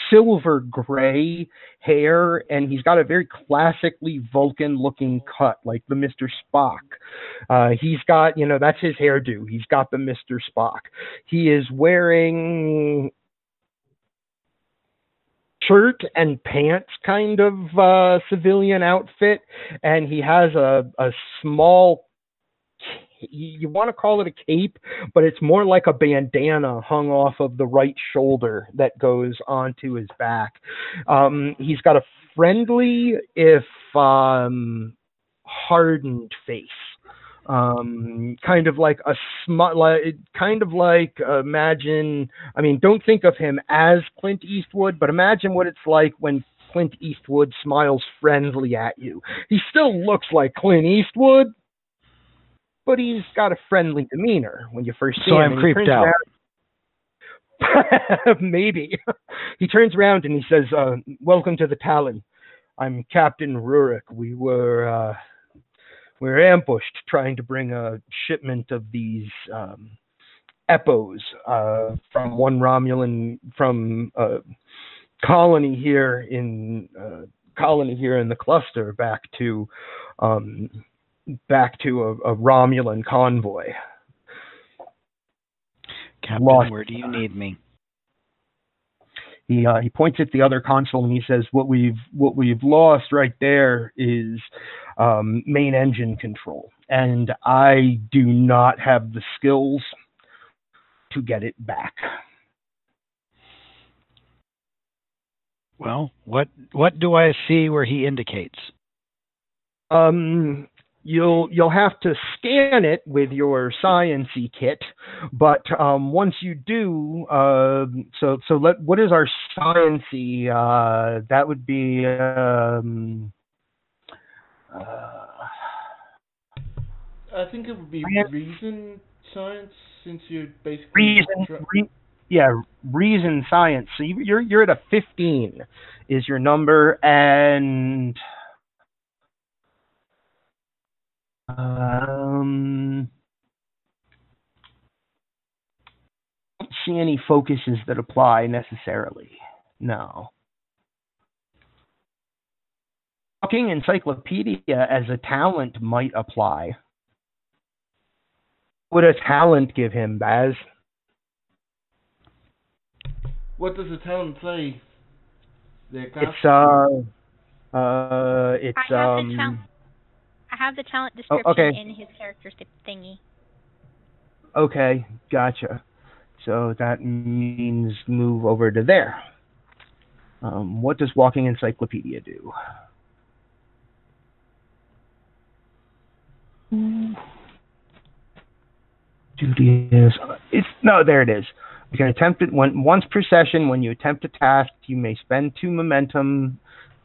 silver gray hair, and he's got a very classically Vulcan-looking cut, like the Mister Spock. Uh, he's got, you know, that's his hairdo. He's got the Mister Spock. He is wearing shirt and pants kind of uh, civilian outfit, and he has a a small. You, want to call it a cape, but it's more like a bandana hung off of the right shoulder that goes onto his back. Um, he's got a friendly, if um, hardened face um kind of like a smut like kind of like uh, imagine i mean don't think of him as clint eastwood but imagine what it's like when clint eastwood smiles friendly at you. He still looks like clint eastwood but he's got a friendly demeanor when you first see So him. I'm and he creeped out. around- maybe. He turns around and he says uh welcome to the talon. I'm captain rurak. We were uh we were ambushed trying to bring a shipment of these um, epos uh, from one Romulan from a colony here in uh, colony here in the cluster back to um, back to a, a Romulan convoy. Captain, Lost. where do you need me? He uh, he points at the other console and he says, "What we've what we've lost right there is um, main engine control, and I do not have the skills to get it back." Well, what what do I see where he indicates? Um, you'll you'll have to scan it with your sciency kit, but um, once you do, uh, so so let what is our sciency? Uh, that would be um, uh, I think it would be reason science, since you're basically reason, re, yeah, reason science. So you, you're you're at a 15 is your number, and um, don't see any focuses that apply necessarily. No. Talking encyclopedia as a talent might apply. What does talent give him, Baz? What does the talent say? There, Gus? It's uh uh it's I have the talent. I have the talent Oh, description okay. in his character thingy. okay, gotcha. So that means move over to there. Um, what does Walking Encyclopedia do? Duty is it's no there it is. You can attempt it one, once per session. When you attempt a task, you may spend two momentum.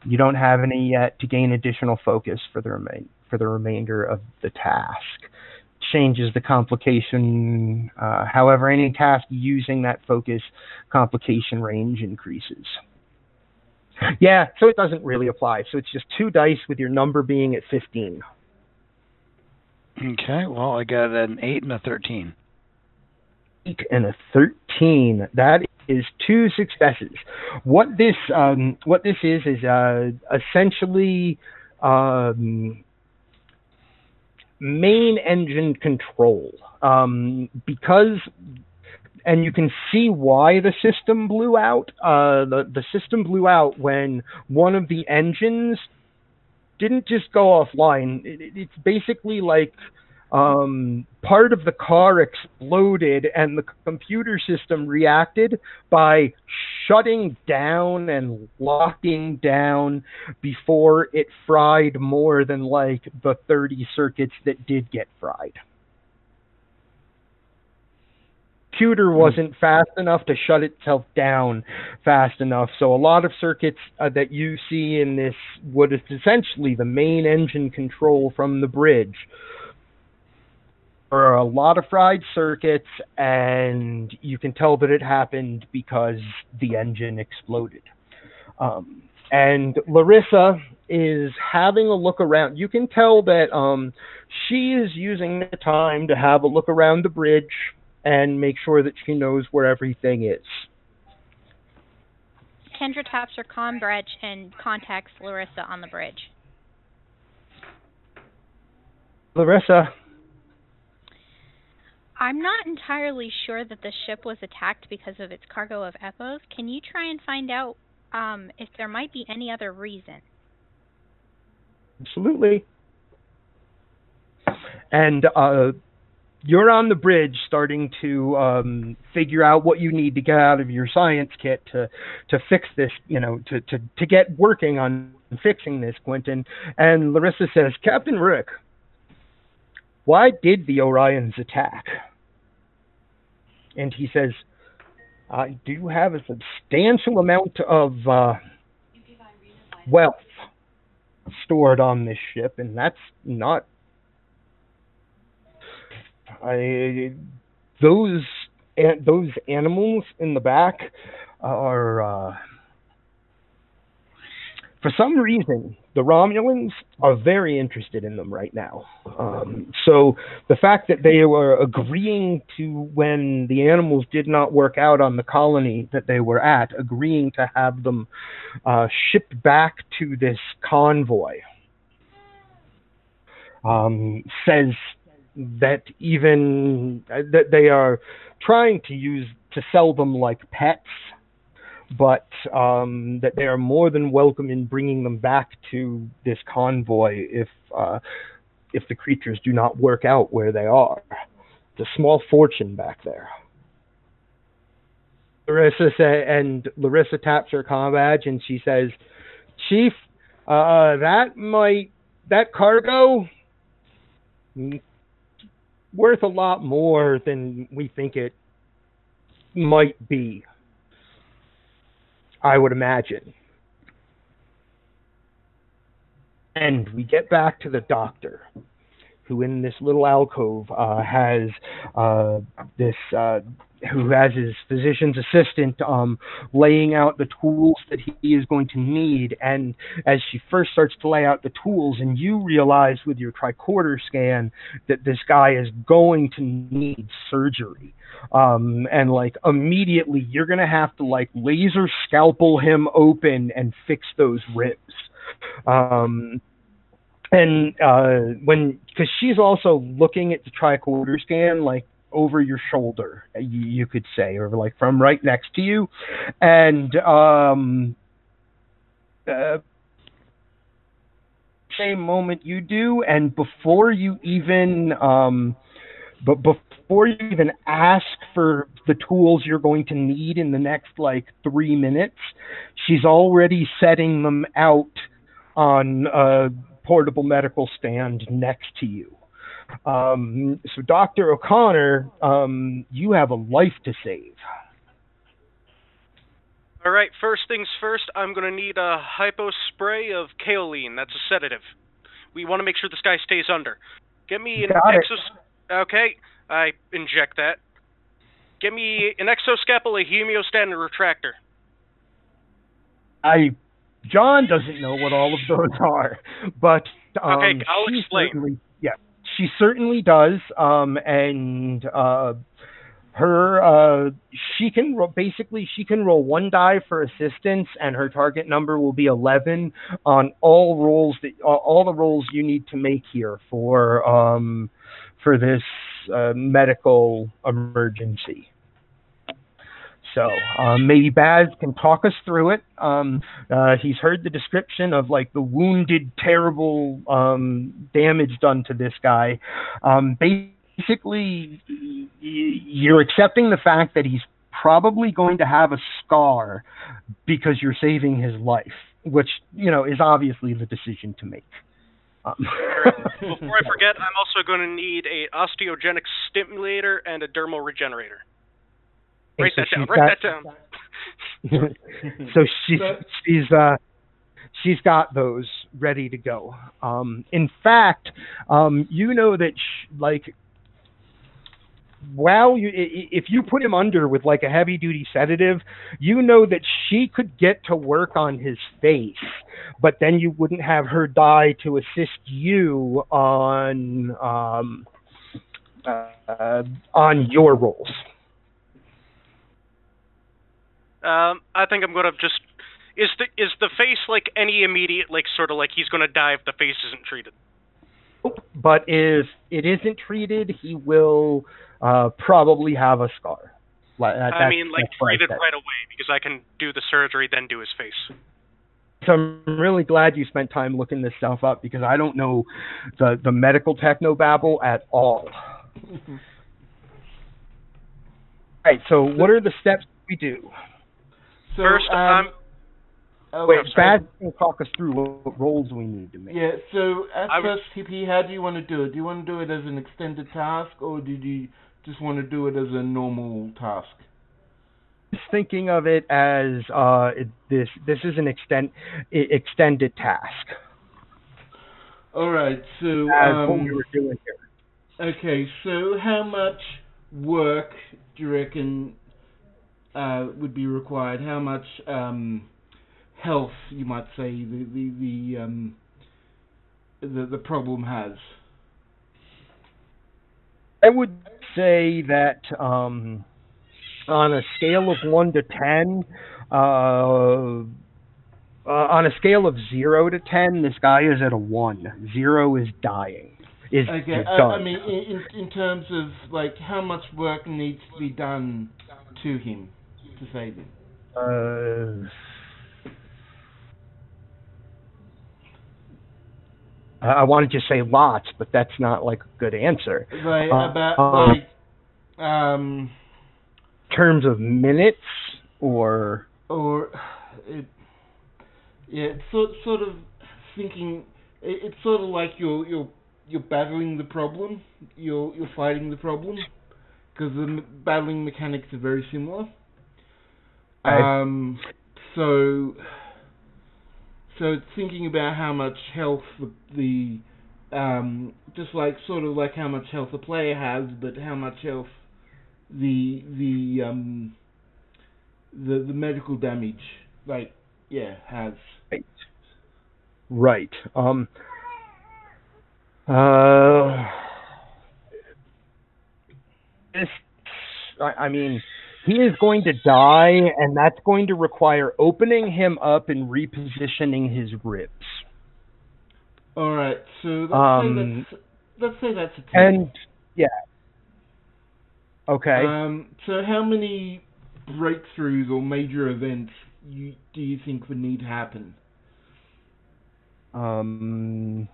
You don't have any yet to gain additional focus for the remain for the remainder of the task. Changes the complication. Uh, however, any task using that focus complication range increases. Yeah, so it doesn't really apply. So it's just two dice with your number being at 15. Okay, well, I got an 8 and a 13. eight and a thirteen. That is two successes. What this um, what this is is uh, essentially um, main engine control. Um, because and you can see why the system blew out. Uh, the the system blew out when one of the engines didn't just go offline. It, it- it's basically like um, part of the car exploded and the computer system reacted by shutting down and locking down before it fried more than like the 30 circuits that did get fried computer Hmm. wasn't fast enough to shut itself down fast enough. So a lot of circuits uh, that you see in this, what is essentially the main engine control from the bridge, are a lot of fried circuits, and you can tell that it happened because the engine exploded. Um, and Larissa is having a look around. You can tell that um, she is using the time to have a look around the bridge and make sure that she knows where everything is. Kendra taps her comm bridge and contacts Larissa on the bridge. Larissa, I'm not entirely sure that the ship was attacked because of its cargo of Epos. Can you try and find out um, if there might be any other reason? absolutely. And uh, you're on the bridge starting to um, figure out what you need to get out of your science kit to to fix this, you know, to to to get working on fixing this, Quentin. And Larissa says, Captain Rick, why did the Orions attack? And he says, I do have a substantial amount of uh, wealth stored on this ship, and that's not I those an, those animals in the back are uh, for some reason the Romulans are very interested in them right now. Um, so the fact that they were agreeing to when the animals did not work out on the colony that they were at, agreeing to have them uh, shipped back to this convoy, um, says that even that they are trying to use to sell them like pets, but um, that they are more than welcome in bringing them back to this convoy if uh, if the creatures do not work out where they are. It's a small fortune back there. Larissa say, and Larissa taps her comm badge and she says, "Chief, uh, that might that cargo." worth a lot more than we think it might be. I would imagine. And we get back to the doctor, who in this little alcove uh, has uh, this, uh, who has his physician's assistant um, laying out the tools that he is going to need. And as she first starts to lay out the tools, and you realize with your tricorder scan that this guy is going to need surgery. Um, and like immediately, you're going to have to like laser scalpel him open and fix those ribs. Um, and uh, when because she's also looking at the tricorder scan like over your shoulder, you, could say, or like from right next to you, and um, uh, same moment you do, and before you even um, but before you even ask for the tools you're going to need in the next like three minutes, she's already setting them out on a portable medical stand next to you. Um, so, Dr. O'Connor, um, you have a life to save. All right, first things first, I'm going to need a hypo spray of kaolin. That's a sedative. We want to make sure this guy stays under. Get me an exos. Okay, I inject that. Get me an exoscalpel, a hemostat, and retractor. I John doesn't know what all of those are, but um, Okay, I'll explain. She certainly does. Um, and uh, her uh, she can ro- basically she can roll one die for assistance, and her target number will be eleven on all rolls that all, all the rolls you need to make here for um for this uh, medical emergency. So. Um, maybe Baz can talk us through it. Um, uh, he's heard the description of like the wounded, terrible um, damage done to this guy. Um, basically, you're accepting the fact that he's probably going to have a scar because you're saving his life, which you know is obviously the decision to make. Um, Before I forget, I'm also going to need a osteogenic stimulator and a dermal regenerator. And Write so that down. she's Write got- that down. so she's she's uh she's got those ready to go. Um, in fact, um, you know that sh- like while you i- i- if you put him under with like a heavy duty sedative, you know that she could get to work on his face, but then you wouldn't have her die to assist you on um uh, on your roles. Um, I think I'm gonna just is the is the face like any immediate like sort of like he's gonna die if the face isn't treated. but if it isn't treated, he will uh, probably have a scar. Like, that- I mean like that's what I treated right away because I can do the surgery then do his face. So I'm really glad you spent time looking this stuff up because I don't know the the medical techno babble at all. all. Right. So what are the steps we do? So, First, um, I'm oh, Wait, I'm Baz can talk us through what roles we need to make. Yeah, so at I would- first, TP, how do you want to do it? Do you want to do it as an extended task, or did you just want to do it as a normal task? Just thinking of it as uh, it, this this is an extend extended task All right, so as what um, we were doing here. okay, so how much work do you reckon uh, would be required? How much um, health, you might say, the the the um, the, the problem has? I would say that um, on a scale of one to ten, uh, uh, on a scale of zero to ten, this guy is at a one. Zero is dying. Is, Okay, is uh. I mean, in, in in terms of like how much work needs to be done to him to save him. Uh, I wanted to say lots, but that's not like a good answer. Like Uh, about uh, like um terms of minutes or or it yeah it's sort sort of thinking it, it's sort of like you're you're you're battling the problem you're you're fighting the problem because the m- battling mechanics are very similar Right. Um so so thinking about how much health the, the um just like sort of like how much health a player has but how much health the the um the the medical damage like yeah has Right. Right. Um. Uh. This. I, I mean, he is going to die, and that's going to require opening him up and repositioning his ribs. all right so let's Um, say that's let's say that's a 10. And yeah. Okay. um so how many breakthroughs or major events you do you think would need to happen um.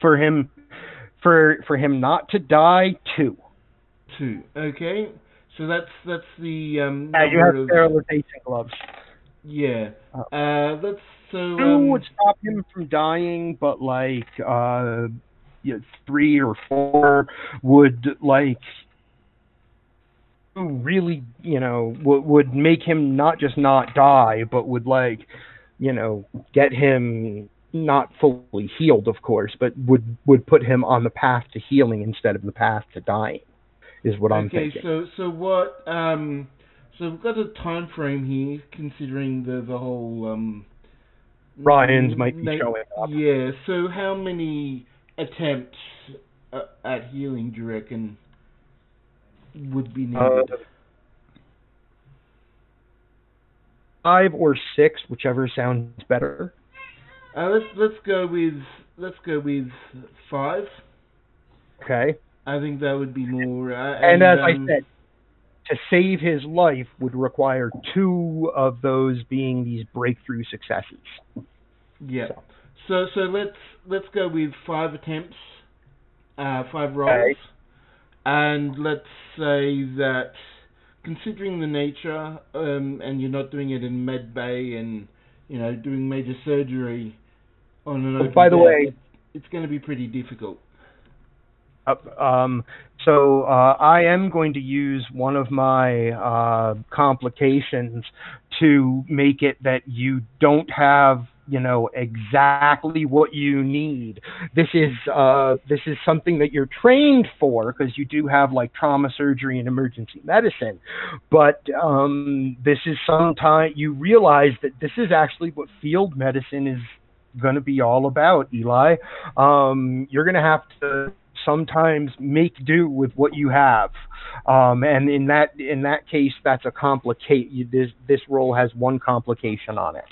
For him, for for him not to die, two. two okay so that's that's the um Yeah, you have of- sterilization gloves. yeah Uh, uh that's so two um, would stop him from dying, but like uh yeah, three or four would like really, you know, would would make him not just not die, but would like, you know, get him not fully healed, of course, but would would put him on the path to healing instead of the path to dying. Is what I'm okay, thinking. so so what? Um, so we've got a time frame here, considering the the whole um. Orions might be showing up. Yeah. So how many attempts uh, at healing do you reckon would be needed? Uh, five or six, whichever sounds better. Uh, let's let's go with let's go with five. Okay. I think that would be more. Uh, And, as um, I said, to save his life would require two of those being these breakthrough successes. Yeah. So so let's let's go with five attempts, uh, five rolls, and let's say that considering the nature, um, and you're not doing it in med bay and you know doing major surgery on an Oh, open by the bed, way- it's going to be pretty difficult. Um, so uh, I am going to use one of my uh, complications to make it that you don't have, you know, exactly what you need. This is uh, this is something that you're trained for because you do have like trauma surgery and emergency medicine, but um, this is sometime you realize that this is actually what field medicine is going to be all about, Eli. Um, you're going to have to sometimes make do with what you have, um, and in that in that case, that's a complicate. You, this this role has one complication on it.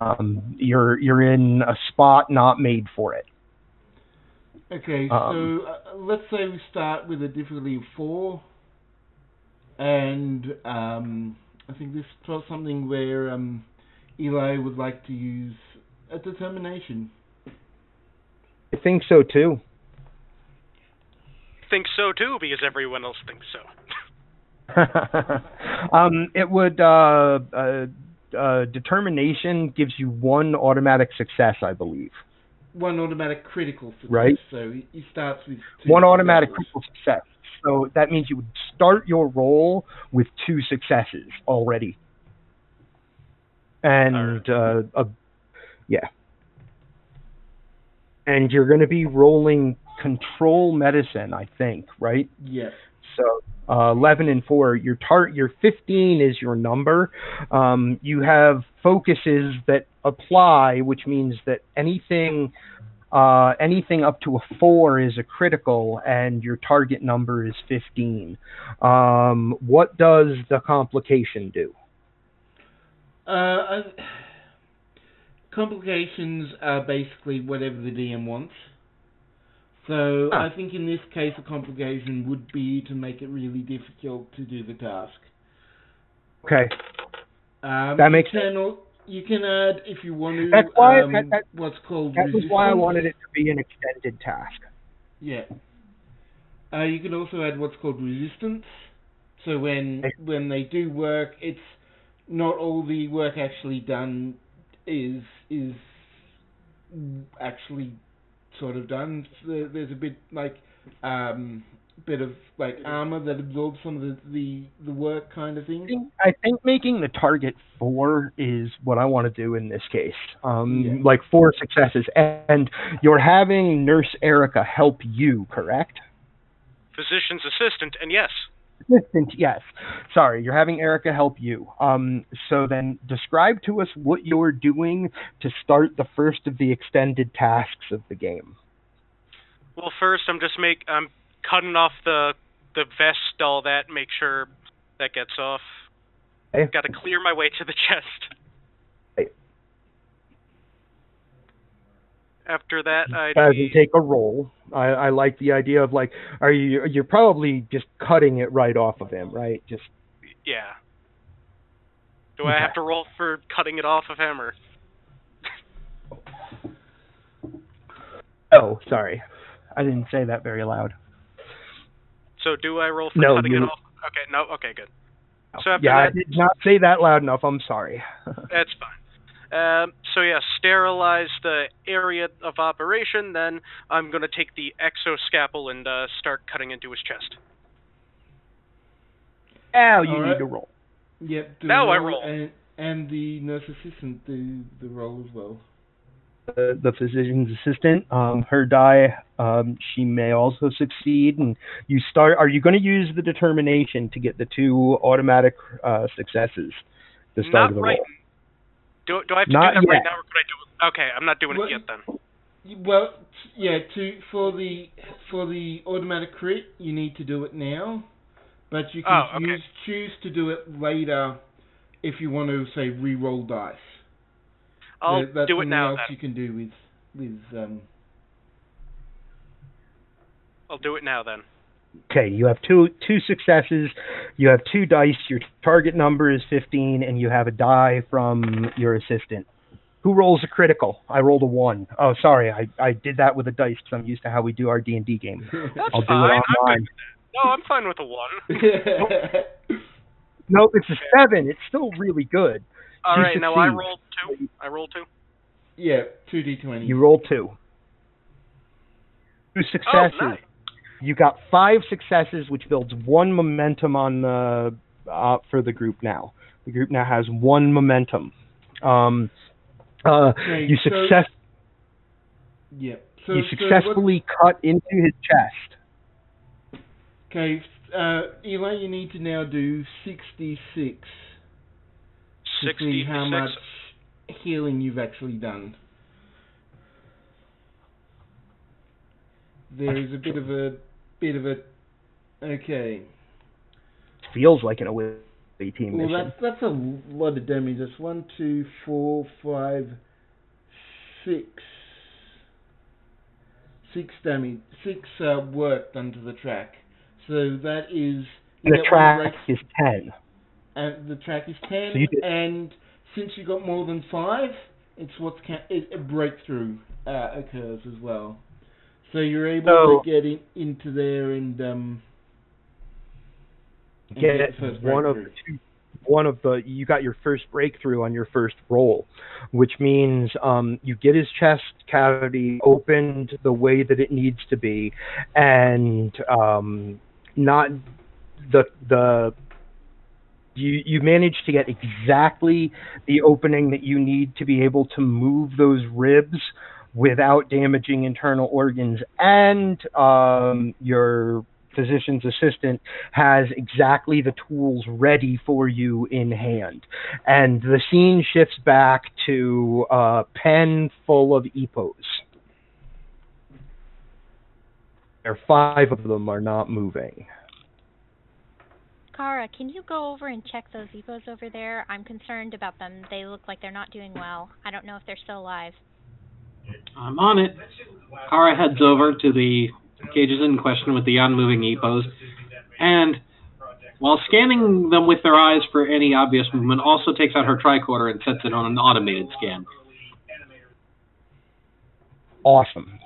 Um, you're you're in a spot not made for it. Okay, Um, so uh, let's say we start with a difficulty of four, and um, I think this is something where um, Eli would like to use a determination. I think so too. Think so too, because everyone else thinks so. um, it would uh, uh, uh, determination gives you one automatic success, I believe. One automatic critical success. Right. So he, he starts with two One automatic successes. critical success. So that means you would start your roll with two successes already. And uh, a, yeah. And you're going to be rolling control medicine, I think, right? Yes. So uh, 11 and 4, your tar- your 15 is your number. Um, you have focuses that apply, which means that anything uh, anything up to a 4 is a critical, and your target number is 15. Um, what does the complication do? Uh, complications are basically whatever the DM wants. So Ah. I think in this case, a complication would be to make it really difficult to do the task. Okay. Um, That makes you can, al- You can add if you want to. That's why- um, that- that- what's called. That was why I wanted it to be an extended task. Yeah. Uh, you can also add what's called resistance. So when when they do work, it's not all the work actually done is is actually sort of done. There's a bit like um bit of like armor that absorbs some of the the, the work kind of thing. I think making the target four is what I want to do in this case. Um, Yeah. Like four successes. And you're having Nurse Erica help you, correct? Physician's assistant, and yes, Assistant, yes. Sorry, you're having Erica help you. Um, so then describe to us what you're doing to start the first of the extended tasks of the game. Well, first I'm just make I'm cutting off the the vest, all that, make sure that gets off. Okay. Got to clear my way to the chest. After that, I Doesn't take a roll. I, I like the idea of like, are you? You're probably just cutting it right off of him, right? Just yeah. Do I have to roll for cutting it off of him, or oh, sorry, I didn't say that very loud. so? Do I roll for No, cutting it you- off? Okay, no, okay, good. So after yeah, I did not say that loud enough. I'm sorry. That's fine. Um, so yeah, sterilize the area of operation. Then I'm gonna take the exoscalpel and uh, start cutting into his chest. now you Alright. need to roll. Yep. do Now I roll, roll. And, and the nurse assistant do the roll as well. The, the physician's assistant, um, her die, um, she may also succeed. And you start. Are you going to use the determination to get the two automatic uh, successes to start Not of the right. Roll? Do do I have to Not do that right now, or could I do it? Okay, I'm not doing Well, it yet then. Well, yeah. To for the for the automatic crit, you need to do it now, but you can Oh, okay. use, choose to do it later if you want to say re-roll dice. I'll There- that's do it something now else then. you can do with with um. I'll do it now then. Okay, you have two two successes. You have two dice. Your target number is 15, and you have a die from your assistant. Who rolls a critical? I rolled a one. Oh, sorry, I, I did that with a dice because I'm used to how we do our D and D game. That's I'll do fine. it I'm good online. No, I'm fine with a one. No, it's a seven. It's still really good. All You right, now I succeed. rolled two. I rolled two. yeah, two d twenty. You roll two. Two oh, successes. Oh, nice. You got five successes, which builds one momentum on the uh, for the group now. The group now has one momentum. Um, uh, Okay, you so- success Yeah. So, you so what- successfully cut into his chest. Okay, uh, Eli, you need to now do 66 to see how much healing you've actually done. There is a bit of a bit of a okay. Feels like an away team Well, mission. that's that's a lot of damage. That's one, two, four, five, six, six damage, six uh, work done to the track. So that is The track is ten. and the track is ten. So and since you got more than five, it's what's ca- it, a breakthrough uh, occurs as well. So you're able So- to get in, into there and um. and Get first one of the two. One of the you got your first breakthrough on your first roll, which means um, you get his chest cavity opened the way that it needs to be, and um, not the the you you manage to get exactly the opening that you need to be able to move those ribs without damaging internal organs and um, your physician's assistant has exactly the tools ready for you in hand and the scene shifts back to a pen full of epos there five of them are not moving Kara, can you go over and check those Epos over there? I'm concerned about them. They look like they're not doing well. I don't know if they're still alive. I'm on it. Kara heads over to the cages in question with the unmoving epos, and while scanning them with their eyes for any obvious movement, also takes out her tricorder and sets it on an automated scan. awesome.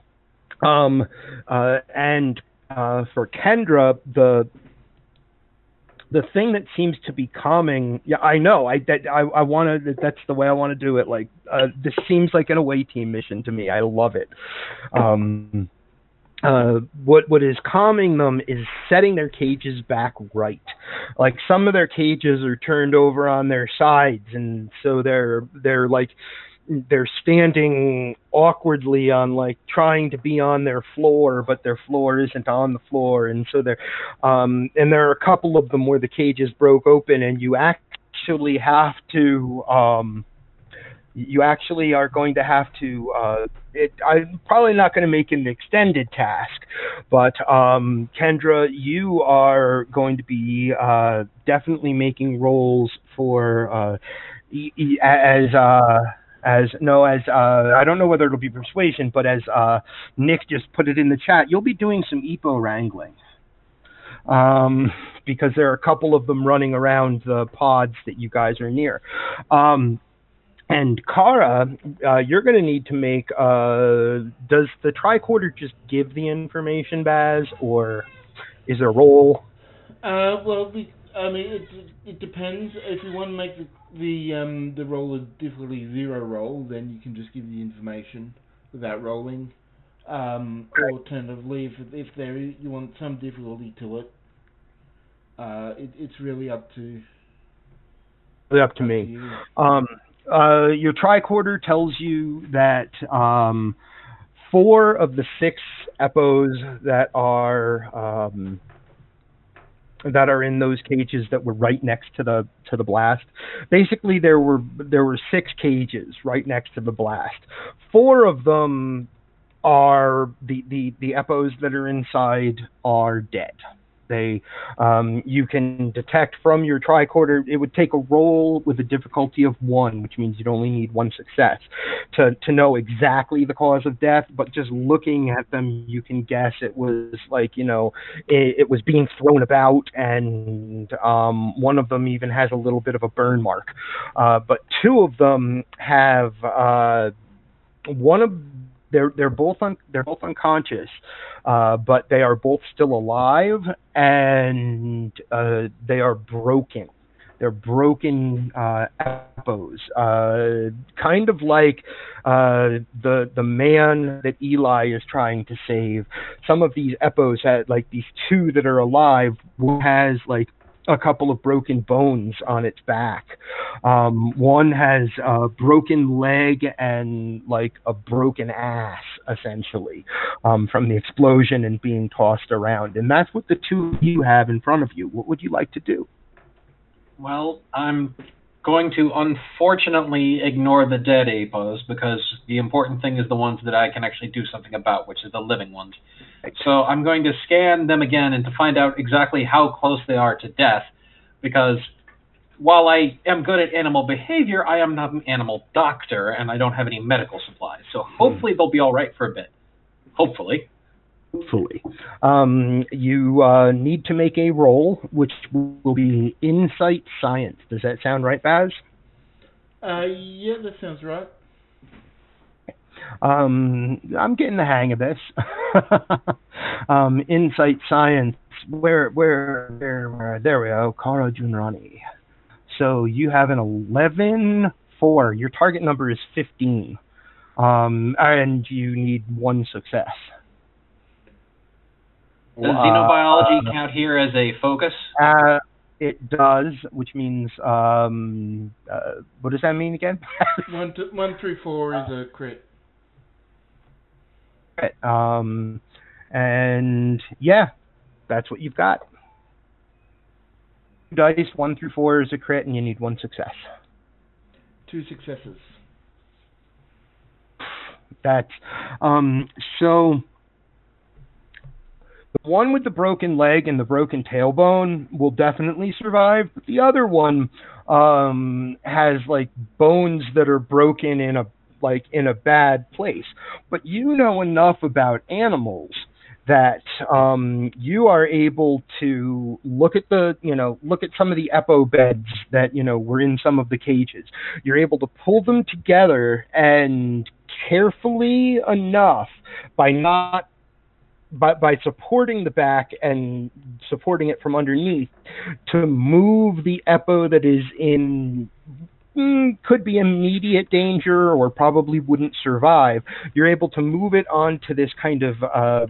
Um, uh, and uh, for Kendra, the the thing that seems to be calming, yeah, I know, I that I, I want to. That's the way I want to do it. Like uh, this seems like an away team mission to me. I love it. Um, uh, what what is calming them is setting their cages back right. Like some of their cages are turned over on their sides, and so they're they're like they're standing awkwardly on like trying to be on their floor but their floor isn't on the floor. And so they're um and there are a couple of them where the cages broke open and you actually have to um you actually are going to have to uh it I'm probably not going to make an extended task but um Kendra you are going to be uh definitely making rolls for uh as uh as no as uh I don't know whether it'll be persuasion, but as uh Nick just put it in the chat, you'll be doing some EPO wrangling. Um because there are a couple of them running around the pods that you guys are near. Um and Kara, uh, you're going to need to make. Uh, does the tricorder just give the information, Baz, or is there a roll? Uh, well, we, I mean, it it depends. If you want to make the the um the roll a difficulty zero roll, then you can just give the information without rolling. Um, alternatively, if if there is, you want some difficulty to it, uh, it it's really up to Up to up me. you. Um, uh, your tricorder tells you that um, four of the six epos that are um, that are in those cages that were right next to the to the blast. Basically, there were there were six cages right next to the blast. Four of them are the the the epos that are inside are dead. They, um, you can detect from your tricorder. It would take a roll with a difficulty of one, which means you'd only need one success to to know exactly the cause of death. But just looking at them, you can guess it was like you know, it, it was being thrown about, and um, one of them even has a little bit of a burn mark. Uh, but two of them have uh, one of they're they're both un, they're both unconscious, uh, but they are both still alive and uh, they are broken. They're broken uh, epos, uh, kind of like uh, the the man that Eli is trying to save. Some of these epos, had, like these two that are alive, has like a couple of broken bones on its back. Um, one has a broken leg and like a broken ass, essentially, um, from the explosion and being tossed around. And that's what the two of you have in front of you. What would you like to do? Well, I'm going to unfortunately ignore the dead apos because the important thing is the ones that I can actually do something about, which is the living ones. So I'm going to scan them again and to find out exactly how close they are to death, because while I am good at animal behavior, I am not an animal doctor and I don't have any medical supplies. So hopefully they'll be all right for a bit. Hopefully. Hopefully. Um, you uh, need to make a roll, which will be insight science. Does that sound right, Baz? Uh, yeah, that sounds right. Um, I'm getting the hang of this. um, insight science. Where, where, where, where? There we go. Kara Junrani. So you have an 11 4. Your target number is 15. Um, and you need one success. Does xenobiology uh, count here as a focus? Uh, it does, which means um, uh, what does that mean again? one, two, one through four is a crit. Um, and yeah, that's what you've got. Two dice, one through four is a crit, and you need one success. Two successes. That's um, so. The one with the broken leg and the broken tailbone will definitely survive, but the other one um, has like bones that are broken in a like in a bad place. But you know enough about animals that um, you are able to look at the you know look at some of the epo beds that you know were in some of the cages. You're able to pull them together and carefully enough by not by, by supporting the back and supporting it from underneath to move the epo that is in mm, could be immediate danger or probably wouldn't survive, you're able to move it onto this kind of uh,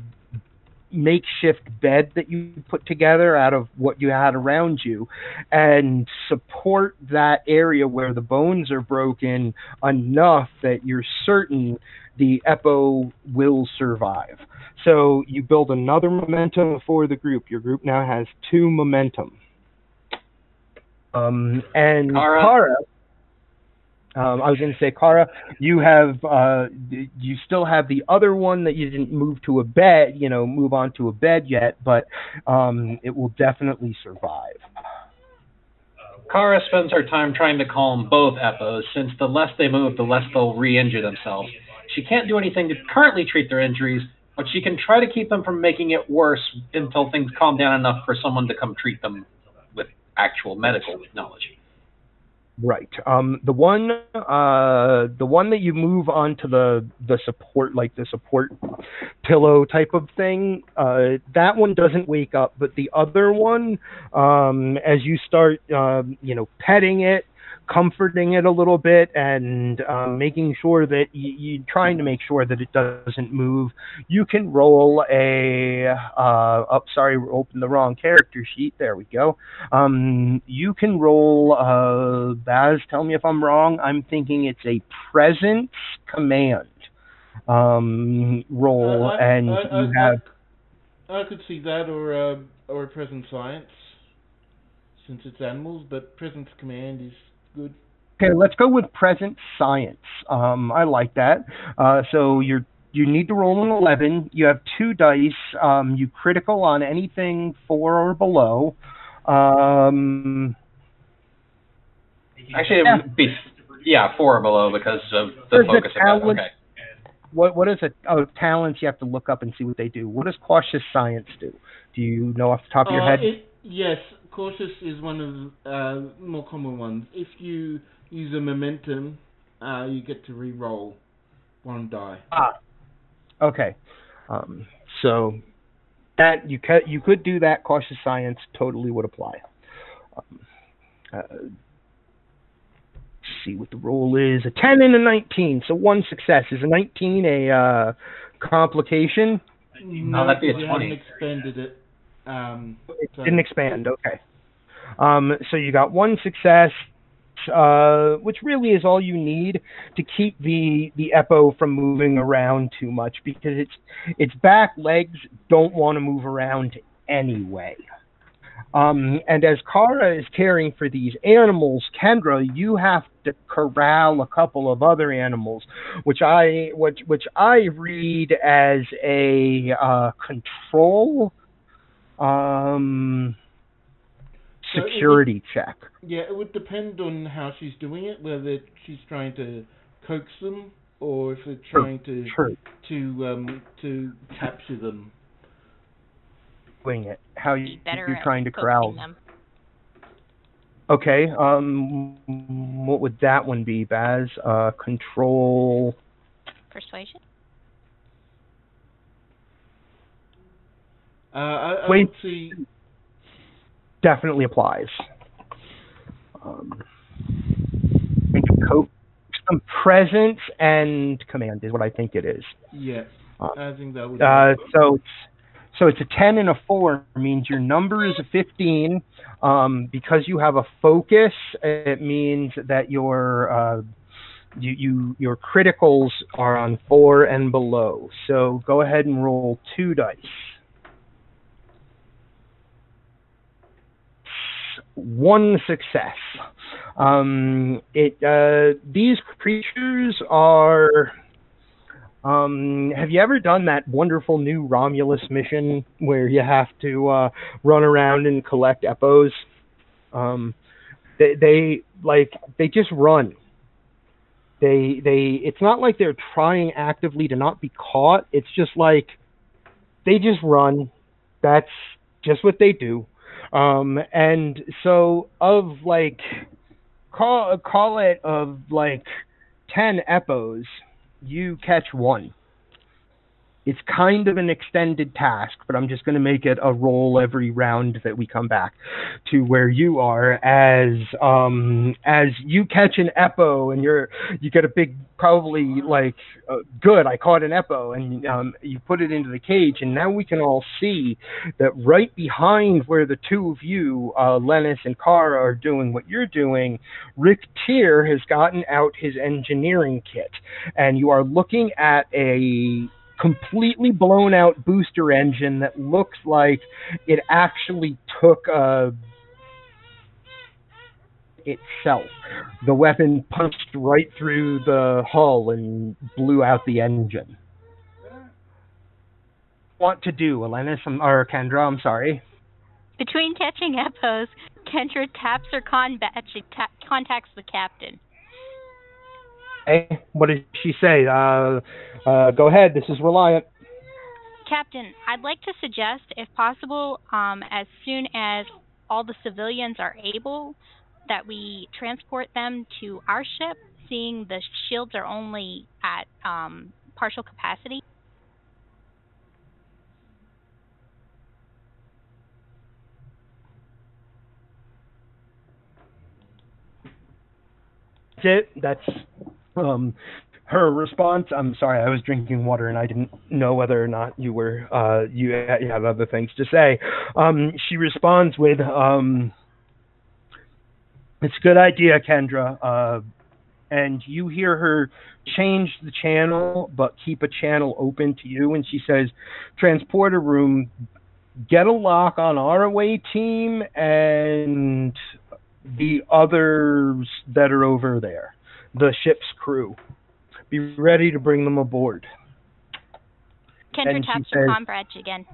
makeshift bed that you put together out of what you had around you and support that area where the bones are broken enough that you're certain the EPO will survive. So you build another momentum for the group. Your group now has two momentum. Um, and Kara, Kara um, I was going to say, Kara, you have uh, you still have the other one that you didn't move to a bed, you know, move on to a bed yet, but um, it will definitely survive. Kara spends her time trying to calm both epos, since the less they move, the less they'll re-injure themselves. She can't do anything to currently treat their injuries, but she can try to keep them from making it worse until things calm down enough for someone to come treat them with actual medical knowledge. Right. Um, the one, uh, the one that you move onto the the support, like the support pillow type of thing, uh, that one doesn't wake up. But the other one, um, as you start, uh, you know, petting it, comforting it a little bit and um, making sure that you, you're trying to make sure that it doesn't move. You can roll a. Uh, oh, sorry, open the wrong character sheet. There we go. Um, you can roll. Uh, Baz, tell me if I'm wrong. I'm thinking it's a presence command um, roll, Uh, I- and I- I- you have. I could see that or uh, or present science, since it's animals, but presence command is good. Okay, let's go with present science. Um, I like that. Uh, so you're You need to roll an 11. You have two dice. Um, you critical on anything four or below. Um, Actually, it Yeah. would be yeah four or below because of the There's a focus. talent- Okay. what what is it? Oh, talents. You have to look up and see what they do. What does cautious science do? Do you know off the top of your Uh, head? it- yes, cautious is one of uh, more common ones. If you use a momentum, uh, you get to re-roll one die. Ah, okay. Um, so that you could you could do that. Cautious science totally would apply. Um, uh, let's see what the roll is: a ten and a nineteen. So one success. Is a nineteen a uh, complication? No, that'd be a 20. expanded it. Um, It so- didn't expand. Okay. Um, so you got one success, uh, which really is all you need to keep the the Epo from moving around too much because its its back legs don't want to move around anyway. Um, and as Kara is caring for these animals, Kendra, you have to corral a couple of other animals, which I which which I read as a uh, control um, So would- security check. Yeah, it would depend on how she's doing it, whether she's trying to coax them or if it's Sure, trying to True, to um to capture them. wing it. How you, better you're trying to coaxing corral them. Okay. Um, what would that one be, Baz? Uh, control. Persuasion. Uh, I, I Wait. would see. Definitely applies. Um, I think coax some presence and command is what I think it is. Yeah, Uh, I think that would. Uh, so it's so it's a ten and a four means your number is a fifteen. Um, because you have a focus, it means that your uh, you, you your criticals are on four and below. So go ahead and roll two dice. One success. Um, it uh, these creatures are. Um, have you ever done that wonderful new Romulus mission where you have to uh, run around and collect epos? Um, they, they like they just run. They they it's not like they're trying actively to not be caught. It's just like they just run. That's just what they do. Um, and so of like call call it of like ten epos, you catch one. It's kind of an extended task, but I'm just going to make it a roll every round that we come back to where you are. As um as you catch an epo and you're you get a big probably like uh, good I caught an epo and um you put it into the cage and now we can all see that right behind where the two of you uh Lennis and Kara are doing what you're doing Rick Tier has gotten out his engineering kit and you are looking at a completely blown out booster engine that looks like it actually took uh, itself. The weapon punched right through the hull and blew out the engine. Want to do, Elenis, or Kendra? I'm sorry. Between catching Epos, Kendra taps her con badge and ta- contacts the captain. Hey, what did she say? Uh, uh, go ahead. This is Reliant. Captain, I'd like to suggest, if possible, um, as soon as all the civilians are able, that we transport them to our ship, seeing the shields are only at um, partial capacity. That's it. That's um, her response. I'm sorry, I was drinking water and I didn't know whether or not you were uh, you, you have other things to say. Um, she responds with, um, "It's a good idea, Kendra." Uh, and you hear her change the channel, but keep a channel open to you. And she says, "Transporter room." Get a lock on our away team and the others that are over there, the ship's crew. Be ready to bring them aboard. Kendra and taps her comm badge again.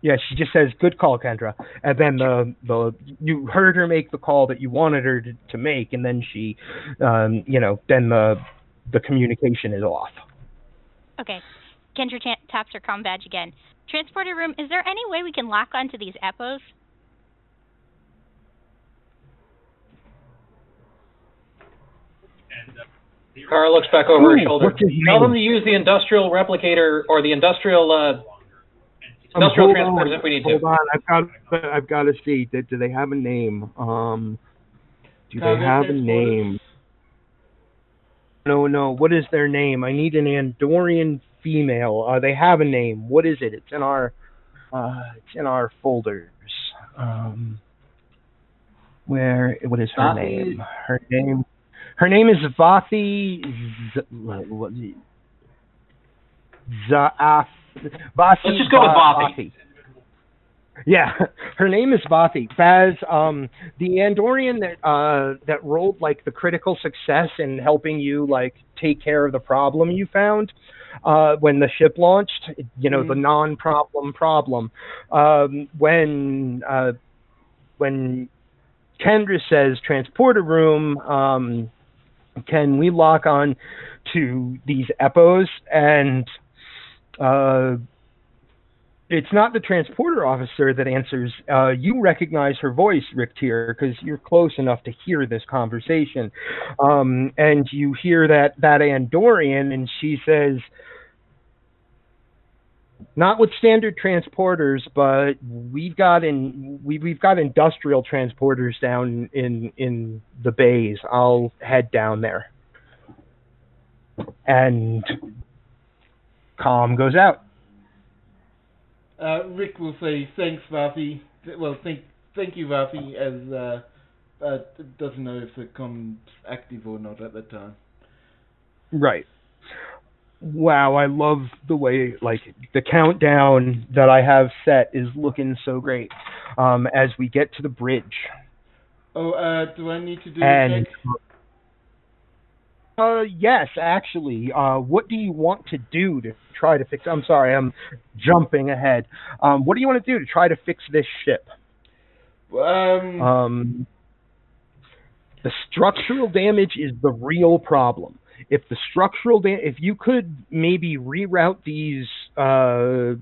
Yeah, she just says, "Good call, Kendra," and then the the you heard her make the call that you wanted her to, to make, and then she, um, you know, then the the communication is off. Okay. Kendra ta- taps her comm badge again. Transporter room, is there any way we can lock onto these epos? Kara looks back over her Ooh, shoulder. his Tell them to use the industrial replicator or the industrial uh, Um, industrial hold transporters on, if we need hold to. on, I've got I've got to see. Do, do they have a name? Um, do they have a transporters? name? No, no. What is their name? I need an Andorian female. Uh, they have a name. What is it? It's in our uh, it's in our folders. Um, where? What is her Vathi? name? Her name. Her name is Vathi. Z- what- what- Zaaf. Vathi. Let's just go with Vathi. Yeah, her name is Vathi. Baz, um, the Andorian that uh that rolled like the critical success in helping you like take care of the problem you found uh when the ship launched. You know, the non-problem problem. Um, when uh when Kendra says transporter room, um, can we lock on to these epos and uh it's not the transporter officer that answers. Uh, you recognize her voice, Rick Tier, because you're close enough to hear this conversation. Um, and you hear that that Andorian, and she says, "Not with standard transporters, but we've got in we, we've got industrial transporters down in in the bays. I'll head down there." And calm goes out. Uh, Rick will say thanks. Th- Well, thank thank you, Vathi, as uh, uh, doesn't know if the com's active or not at the time. Right. Wow, I love the way like the countdown that I have set is looking so great. Um, as we get to the bridge, Oh, uh, do I need to do and uh, yes, actually, uh, what do you want to do to try to fix? I'm sorry, I'm jumping ahead. Um, what do you want to do to try to fix this ship? Um, Um, the structural damage is the real problem. If the structural da- if you could maybe reroute these uh,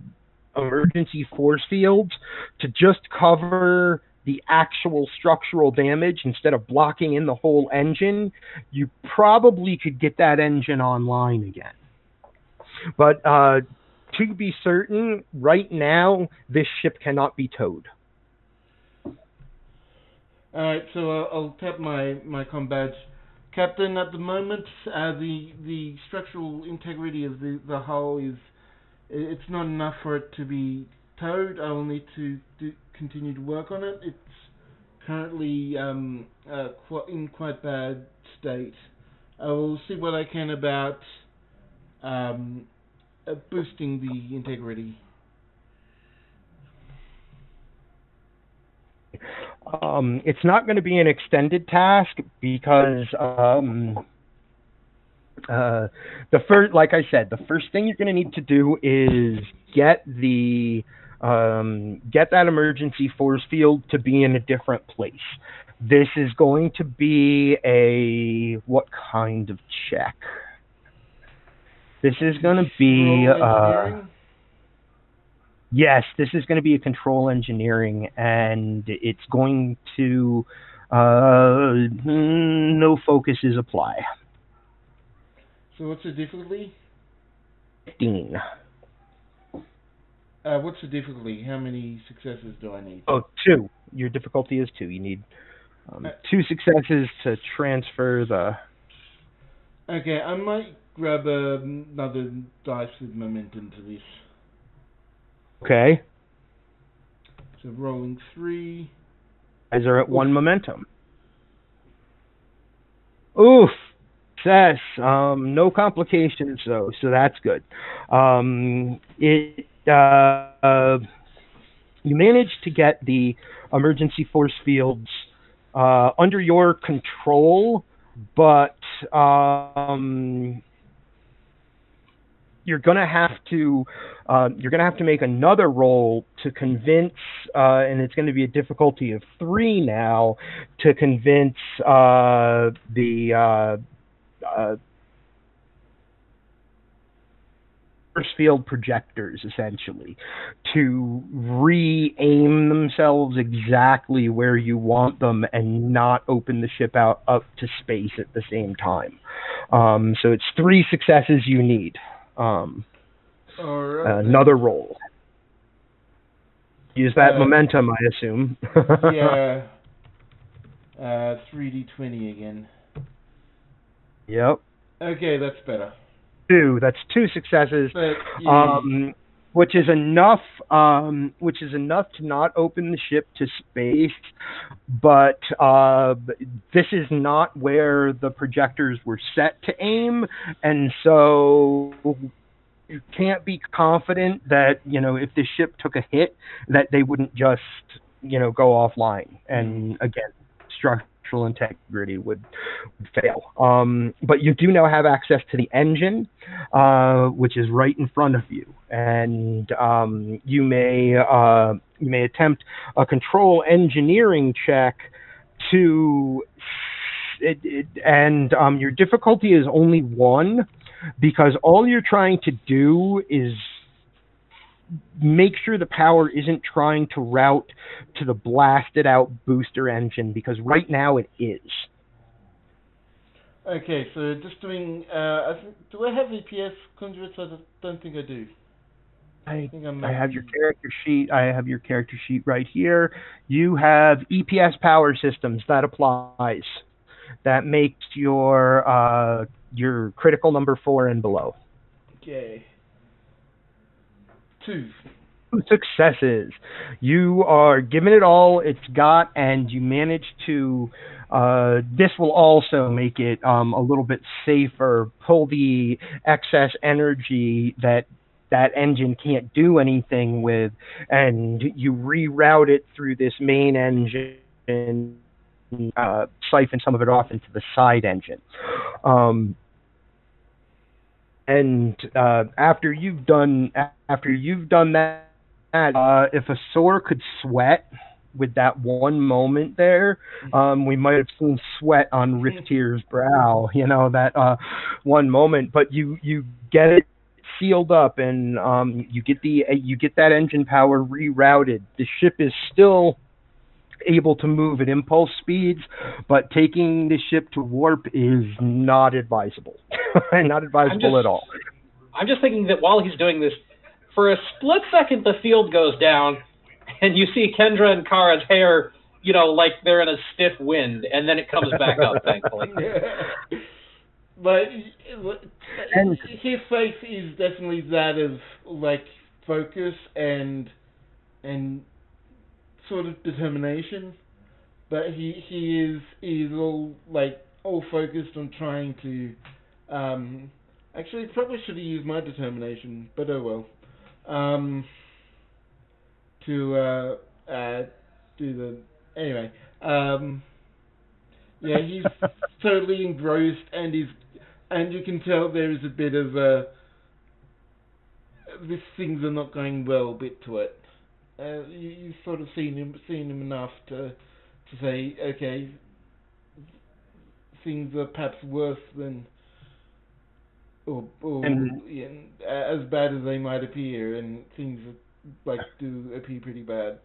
emergency force fields to just cover the actual structural damage instead of blocking in the whole engine, you probably could get that engine online again. But uh, to be certain, right now this ship cannot be towed. Alright, so I'll, I'll tap my, my com badge. Captain, at the moment, uh, the the structural integrity of the, the hull is it's not enough for it to be towed. I will need to do, continue to work on it. It's currently um, uh, in quite bad state. I will see what I can about um, uh, boosting the integrity. Um, it's not going to be an extended task because um, uh, the first, like I said, the first thing you're going to need to do is get the um, get that emergency force field to be in a different place. This is going to be a what kind of check? This is going to be uh? Yes, this is going to be a control engineering, and it's going to uh, no focuses apply. So what's the difficulty? Fifteen. Uh, what's the difficulty? How many successes do I need? Oh, two. Your difficulty is two. You need um, two successes to transfer the. Okay, I might grab uh, another dice with momentum to this. Okay, So rolling three. guys are at one momentum. Oof. Success. Um, no complications though, so that's good. Um, it. Uh, uh, you managed to get the emergency force fields uh, under your control, but um, you're going to have to uh, you're going to have to make another roll to convince, uh, and it's going to be a difficulty of three now to convince uh, the uh, uh, field projectors essentially to re-aim themselves exactly where you want them and not open the ship out up to space at the same time. Um, so it's three successes you need. Um, right. another roll. Use that Uh, momentum, I assume. yeah. Uh, 3d20 again. Yep. Okay, that's better. Two. That's two successes. But yeah, um, which is enough, um, which is enough to not open the ship to space. But uh, this is not where the projectors were set to aim, and so you can't be confident that you know if the ship took a hit that they wouldn't just you know go offline. And again, structural integrity would, would fail. Um, but you do now have access to the engine, uh, which is right in front of you, and um, you may uh, you may attempt a control engineering check to. It, it, and um, your difficulty is only one because all you're trying to do is make sure the power isn't trying to route to the blasted out booster engine because right now it is. okay, so just doing. Uh, I think, do I have EPS conduits? I don't- think I do. I I think I'm. I have your character sheet. I have your character sheet right here. You have EPS power systems. That applies. That makes your uh, your critical number four and below. Okay. Two. Successes. You are giving it all it's got, and you manage to. Uh, this will also make it um, a little bit safer. Pull the excess energy that that engine can't do anything with, and you reroute it through this main engine, uh, siphon some of it off into the side engine. Um, and uh, after you've done after you've done that, uh, if a sore could sweat with that one moment there, um, we might have seen sweat on Riftier's brow. You know that uh, one moment, but you you get it sealed up and um, you get the you get that engine power rerouted. The ship is still able to move at impulse speeds, but taking the ship to warp is not advisable. not advisable just- at all. I'm just thinking that while he's doing this, for a split second, the field goes down, and you see Kendra and Kara's hair, you know, like they're in a stiff wind, and then it comes back up, thankfully. but And- his face is definitely that of like focus and and sort of determination. But he he is he is all like all focused on trying to um actually probably should have used my determination, but oh well. Um to uh uh do the anyway. Um yeah, he's totally engrossed and he's and you can tell there is a bit of a this things are not going well bit to it. Uh, you, you've sort of seen him seen him enough to to say, okay, things are perhaps worse than or, or as bad as they might appear, and things like do appear pretty bad.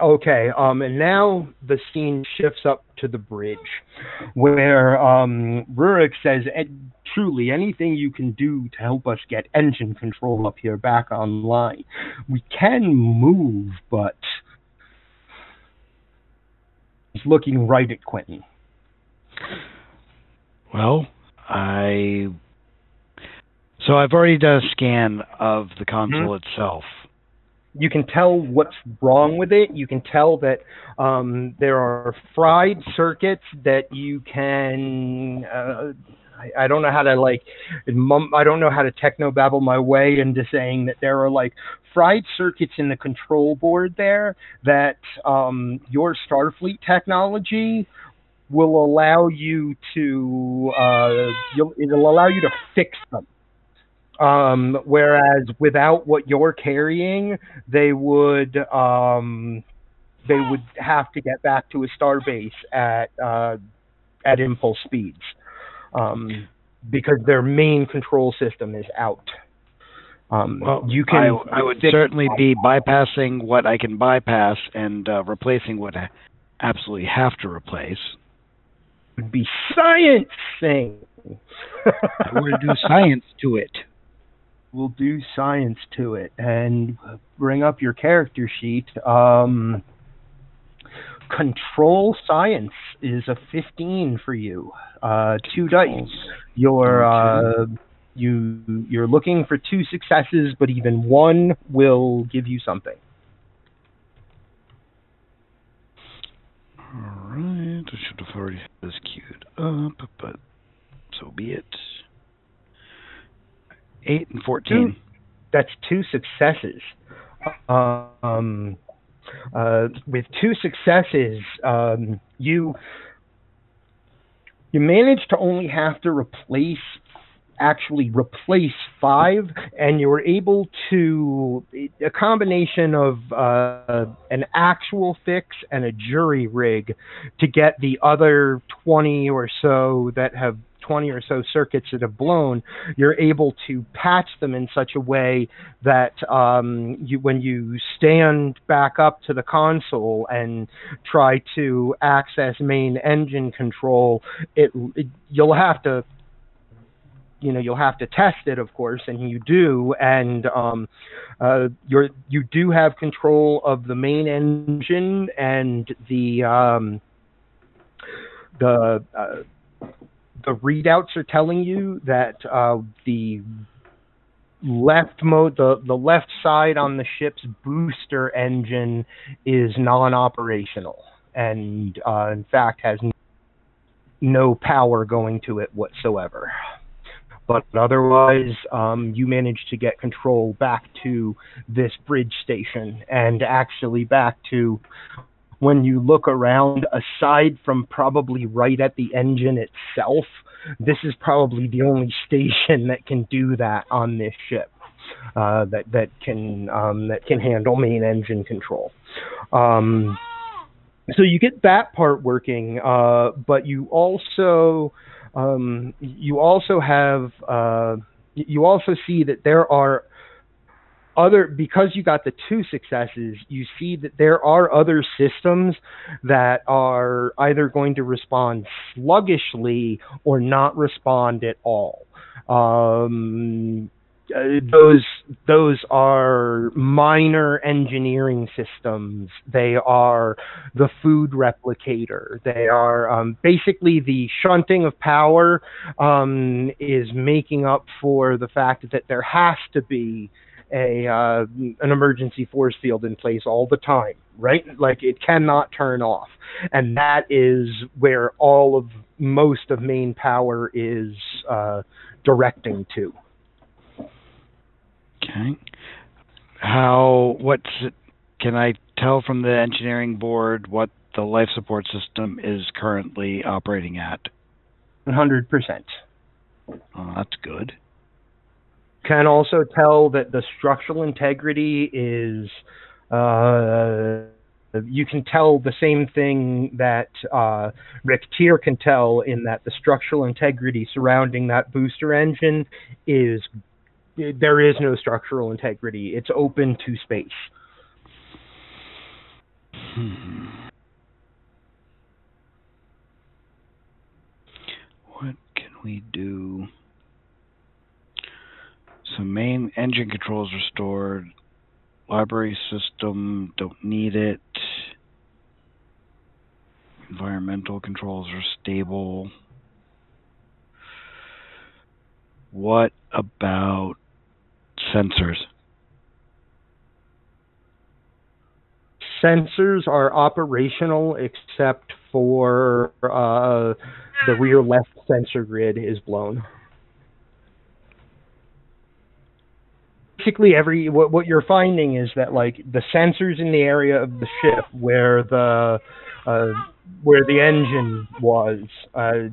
Okay, um, and now the scene shifts up to the bridge, where um, Rurak says, "Ed, "Truly, anything you can do to help us get engine control up here back online. We can move, but." He's looking right at Quentin. Well, I. So I've already done a scan of the console itself. you can tell what's wrong with it. You can tell that um, there are fried circuits that you can. Uh, I, I don't know how to like. I don't know how to techno babble my way into saying that there are like fried circuits in the control board there that um, your Starfleet technology will allow you to. Uh, it'll allow you to fix them. Um, whereas without what you're carrying, they would um, they would have to get back to a star base at uh, at impulse speeds um, because their main control system is out. Um, Well, you can. I, I would fix- certainly be bypassing what I can bypass and uh, replacing what I absolutely have to replace. would be science thing. I want to do science to it. We'll do science to it and bring up your character sheet. Um, control science is a 15 for you. Uh, two dice. You're uh, you you're looking for two successes, but even one will give you something. All right, I should have already had this queued up, but so be it. Eight and fourteen. That's two successes. Um, uh, with two successes, um, you you manage to only have to replace actually replace five, and you were able to a combination of uh, an actual fix and a jury rig to get the other twenty or so that have 20 or so circuits that have blown, you're able to patch them in such a way that um, you, when you stand back up to the console and try to access main engine control, it, it you'll have to you know you'll have to test it of course and you do and um uh you're you do have control of the main engine and the um the uh, the readouts are telling you that uh, the left mode the the left side on the ship's booster engine is non-operational and uh, in fact has no power going to it whatsoever. But otherwise um, you managed to get control back to this bridge station and actually back to when you look around, aside from probably right at the engine itself, this is probably the only station that can do that on this ship. Uh, that that can um, that can handle main engine control. Um, so you get that part working, uh, but you also um, you also have uh, you also see that there are other because you got the two successes you see that there are other systems that are either going to respond sluggishly or not respond at all um, uh, those those are minor engineering systems. They are the food replicator. They are um, basically the shunting of power um, is making up for the fact that there has to be a uh, an emergency force field in place all the time, right? Like it cannot turn off, and that is where all of most of main power is uh, directing to. Okay. How? What's? it- Can I tell from the engineering board what the life support system is currently operating at? One hundred percent. Oh, that's good. Can also tell that the structural integrity is. Uh, you can tell the same thing that uh, Rick Tier can tell in that the structural integrity surrounding that booster engine is there is no structural integrity. It's open to space. Hmm. What can we do? So main engine controls restored. Library system don't need it. Environmental controls are stable. What about sensors? Sensors are operational except for uh, the rear left sensor grid is blown. Basically, every what, what you're finding is that like the sensors in the area of the ship where the uh, where the engine was, uh,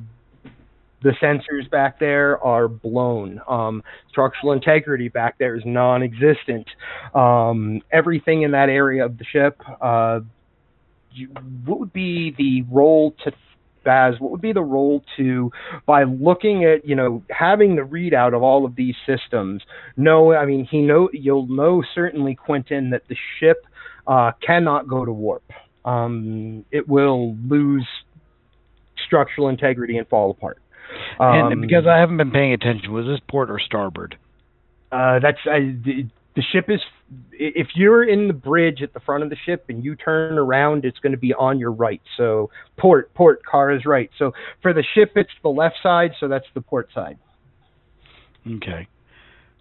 the sensors back there are blown. Um, structural integrity back there is non-existent. Um, everything in that area of the ship. Uh, you, what would be the role to Baz? What would be the role to, by looking at you know having the readout of all of these systems? Know, I mean, he know you'll know certainly Quentin that the ship uh, cannot go to warp. Um, it will lose structural integrity and fall apart. Um, and because I haven't been paying attention, was this port or starboard? Uh, that's uh, the, the ship is. If you're in the bridge at the front of the ship and you turn around, it's going to be on your right. So port, port, car is right. So for the ship, it's the left side. So that's the port side. Okay.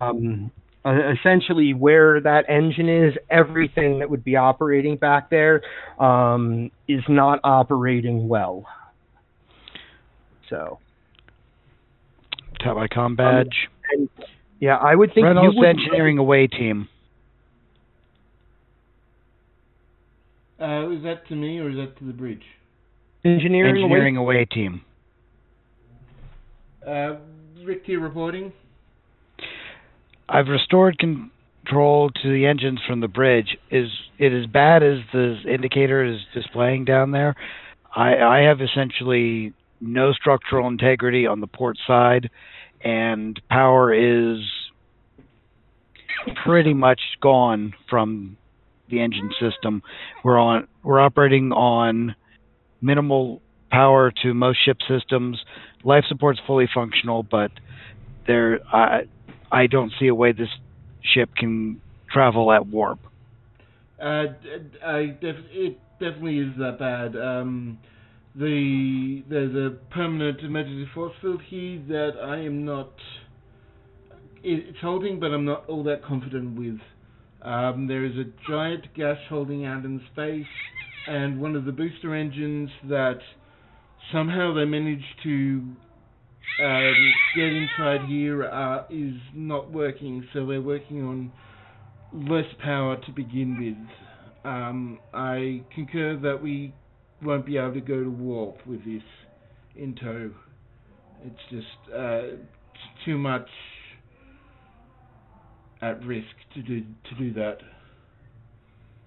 Um, essentially, where that engine is, everything that would be operating back there um, is not operating well. So Tap my com badge. and, yeah, I would think Reynolds you would Engineering Away Team. Uh, is that to me or is that to the bridge? engineering, away- Engineering Away Team. Uh, Rick here reporting. I've restored control to the engines from the bridge. Is it as bad as the indicator is displaying down there? I, I have essentially no structural integrity on the port side, and power is pretty much gone from the engine system. We're on we're operating on minimal power to most ship systems. Life support's fully functional, but there I I don't see a way this ship can travel at warp. Uh, I def- it definitely is that bad. Um, the there's a permanent emergency force field here that I am not. It's holding, but I'm not all that confident with. Um, there is a giant gas holding out in space, and one of the booster engines that somehow they managed to um, get inside here uh, is not working. So we're working on less power to begin with. Um, I concur that we won't be able to go to warp with this in tow. It's just uh, too much at risk to do to do that.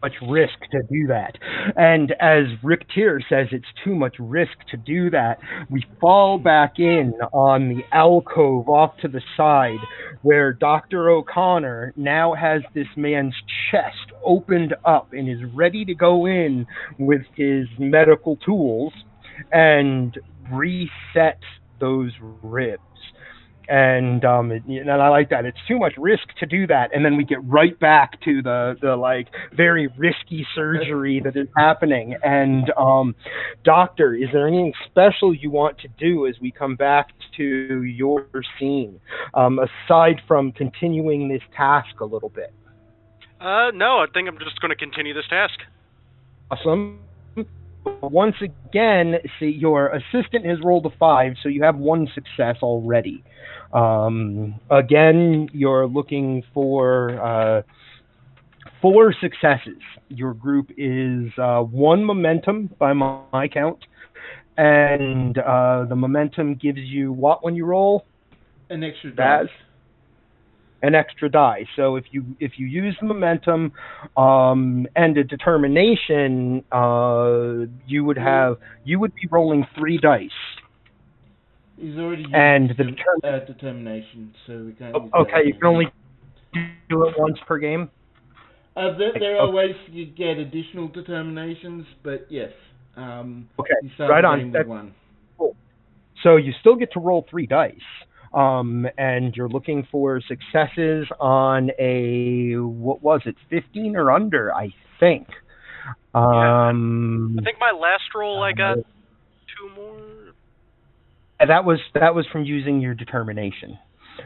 much risk to do that. And as Rick Tier says, it's too much risk to do that. We fall back in on the alcove off to the side where Dr. O'Connor now has this man's chest opened up and is ready to go in with his medical tools and reset those ribs. And um, it, and I like that. It's too much risk to do that, and then we get right back to the the like very risky surgery that is happening. And um, doctor, is there anything special you want to do as we come back to your scene, um, aside from continuing this task a little bit? Uh, no, I think I'm just going to continue this task. Awesome. Once again, see your assistant has rolled a five, so you have one success already. Um, again, you're looking for uh, four successes. Your group is uh, one momentum by my, my count, and uh, the momentum gives you what when you roll? An extra Baz? An extra die. So if you if you use the momentum um, and a determination, uh, you would have you would be rolling three dice. He's already used And the uh, determination, so we can't. Oh, Okay, you can only do it once per game. Uh, there, there are ways you get additional determinations, but yes. Um, Okay, right on. game with That's- one. So you still get to roll three dice. Um, and you're looking for successes on a what was it, 15 or under, I think. Um, I think my last roll I got two more. that was that was from using your determination.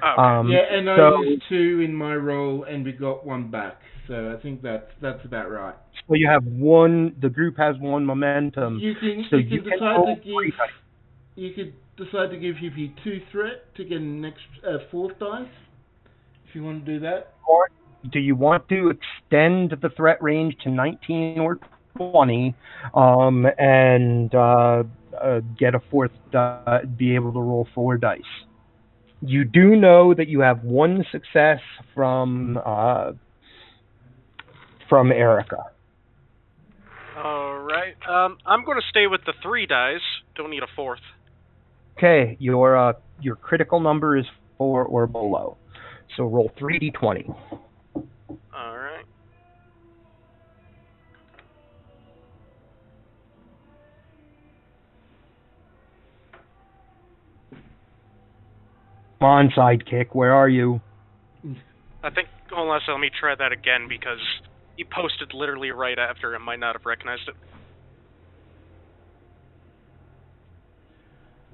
Oh, okay. Um, yeah, and I so, used two in my roll, and we got one back. So I think that's that's about right. so you have one. The group has one momentum. you can so you you can can decide to give you could decide to give Hippie two threat to get an extra uh, fourth dice. If you want to do that, Or do you want to extend the threat range to 19 or twenty, um, and uh, uh, get a fourth, uh, be able to roll four dice. You do know that you have one success from uh, from Erica. All right. Um, I'm going to stay with the three dice. Don't need a fourth. Okay, your uh, your critical number is four or below. So roll three d20. All right. Come on, sidekick, where are you? I think. Hold on, so let me try that again because he posted literally right after. and might not have recognized it.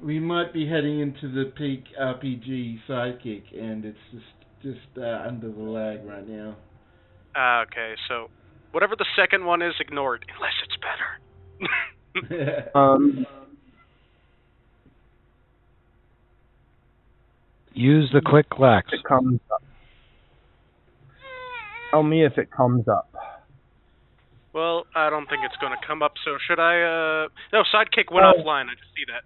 We might be heading into the peak RPG sidekick, and it's just just uh, under the lag right now. Ah, okay, so whatever the second one is, ignore it unless it's better. Um, Use the quick lax. it comes up. Tell me if it comes up. well, I don't think it's going to come up. So should I? uh No, sidekick went Oh. offline. I just see that.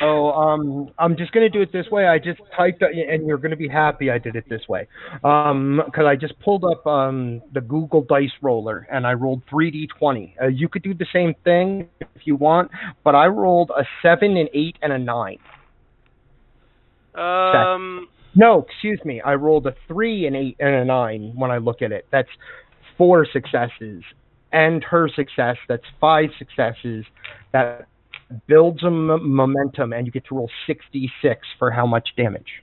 Oh, um, I'm just gonna do it this way. I just typed, it, and you're gonna be happy I did it this way, um, because I just pulled up um the Google Dice Roller and I rolled 3d20. Uh, you could do the same thing if you want, but I rolled a seven, an eight, and a nine. Um, No, excuse me. I rolled a three, an eight, and a nine when I look at it. That's four successes. And her success, that's five successes. That builds a m- momentum, and you get to roll 66 for how much damage.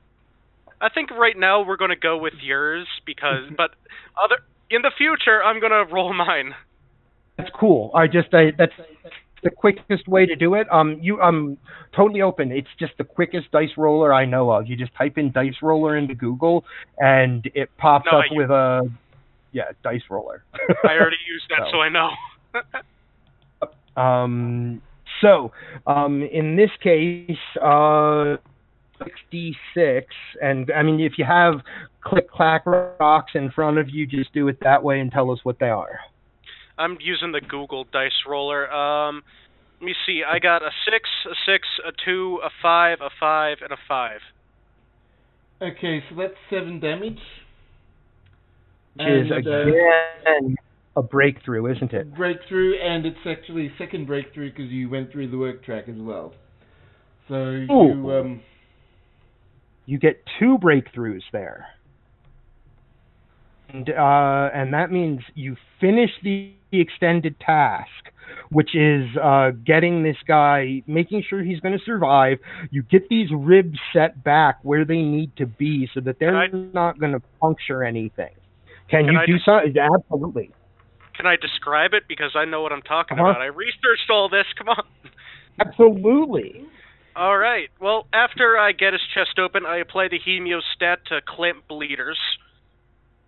I think right now we're going to go with yours because, but other in the future I'm going to roll mine. That's cool. I just, I, that's the quickest way to do it. Um, you, I'm totally open. It's just the quickest dice roller I know of. You just type in dice roller into Google, and it pops No, up I- with a, yeah, dice roller. I already used that, So. so I know. Um, so, um, in this case, uh, 66, and I mean, if you have click clack rocks in front of you, just do it that way and tell us what they are. I'm using the Google Dice Roller. Um, let me see. I got a six, a six, a two, a five, a five, and a five. okay, so that's seven damage. Which is And, uh, again a breakthrough, isn't it? breakthrough, and it's actually a second breakthrough because you went through the work track as well. So you Ooh. um, You get two breakthroughs there. And, uh, and that means you finish the extended task, which is uh, getting this guy, making sure he's going to survive. You get these ribs set back where they need to be so that they're Can not going to puncture anything. Can, Can you I do just- something? Absolutely. Can I describe it because I know what I'm talking Uh-huh. about? I researched all this. Come on. Absolutely. All right. Well, after I get his chest open, I apply the hemiostat to clamp bleeders.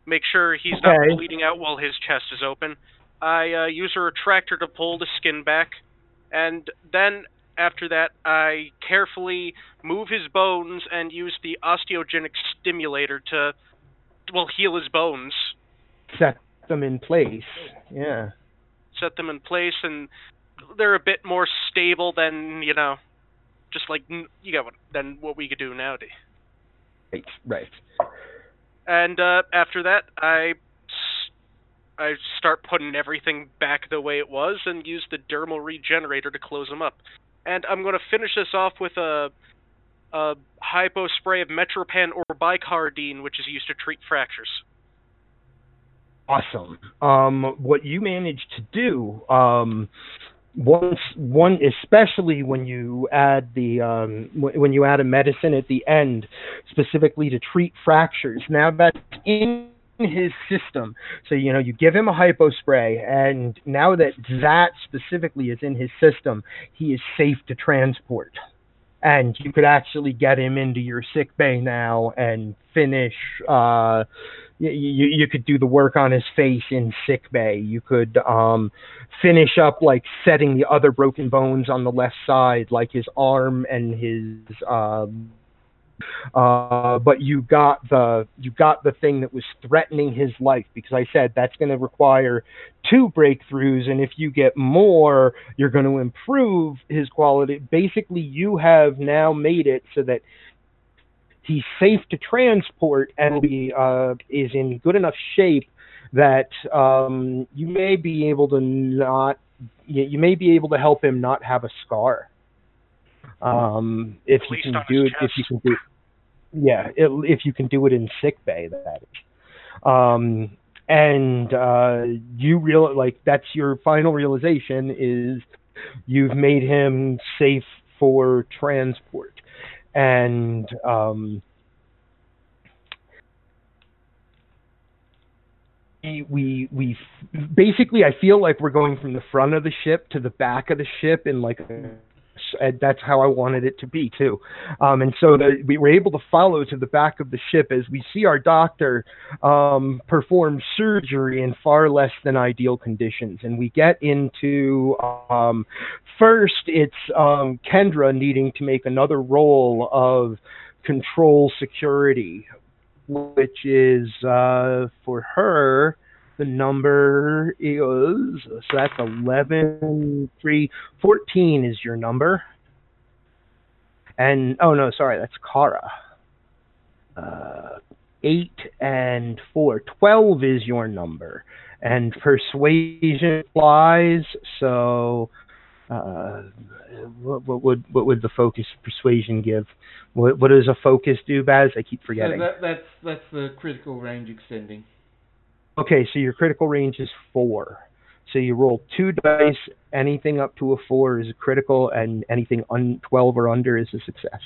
Make sure he's not bleeding out while his chest is open. I uh, use a retractor to pull the skin back, and then after that, I carefully move his bones and use the osteogenic stimulator to, well, heal his bones, Set them in place. Yeah. set them in place, and they're a bit more stable than you know, just like you got what than what we could do nowadays. Right. Right. And uh, after that, I I start putting everything back the way it was and use the dermal regenerator to close them up. And I'm going to finish this off with a a hypo spray of Metropan or bicaridine, which is used to treat fractures. Awesome. Um, what you managed to do, um, once one, especially when you add the um, w- when you add a medicine at the end, specifically to treat fractures. Now that's in his system. So you know you give him a hypo spray, and now that that specifically is in his system, he is safe to transport. And you could actually get him into your sick bay now and finish. Uh, you, you could do the work on his face in sick bay. You could um finish up like setting the other broken bones on the left side, like his arm and his um Uh, but you got the you got the thing that was threatening his life because I said that's going to require two breakthroughs, and if you get more, you're going to improve his quality. Basically, you have now made it so that he's safe to transport and be uh, is in good enough shape that um, you may be able to not you, you may be able to help him not have a scar. Um, if you can do it, if you can do, yeah, it, if you can do it in sick bay, that is. Um, and uh, you real like that's your final realization is you've made him safe for transport, and um, we we basically I feel like we're going from the front of the ship to the back of the ship in like a, and that's how I wanted it to be too. Um, and so the, we were able to follow to the back of the ship as we see our doctor um, perform surgery in far less than ideal conditions. And we get into um, first, it's um, Kendra needing to make another role of control security, which is uh, for her. The number is so that's eleven three fourteen is your number. And oh no, sorry, that's Kara. Uh, eight and four. Twelve is your number. And persuasion applies, so uh, what, what would what would the focus persuasion give? What what does a focus do, Baz? I keep forgetting. So that, that's that's the critical range extending. Okay, so your critical range is four. So you roll two dice. Anything up to a four is a critical, and anything un- twelve or under is a success.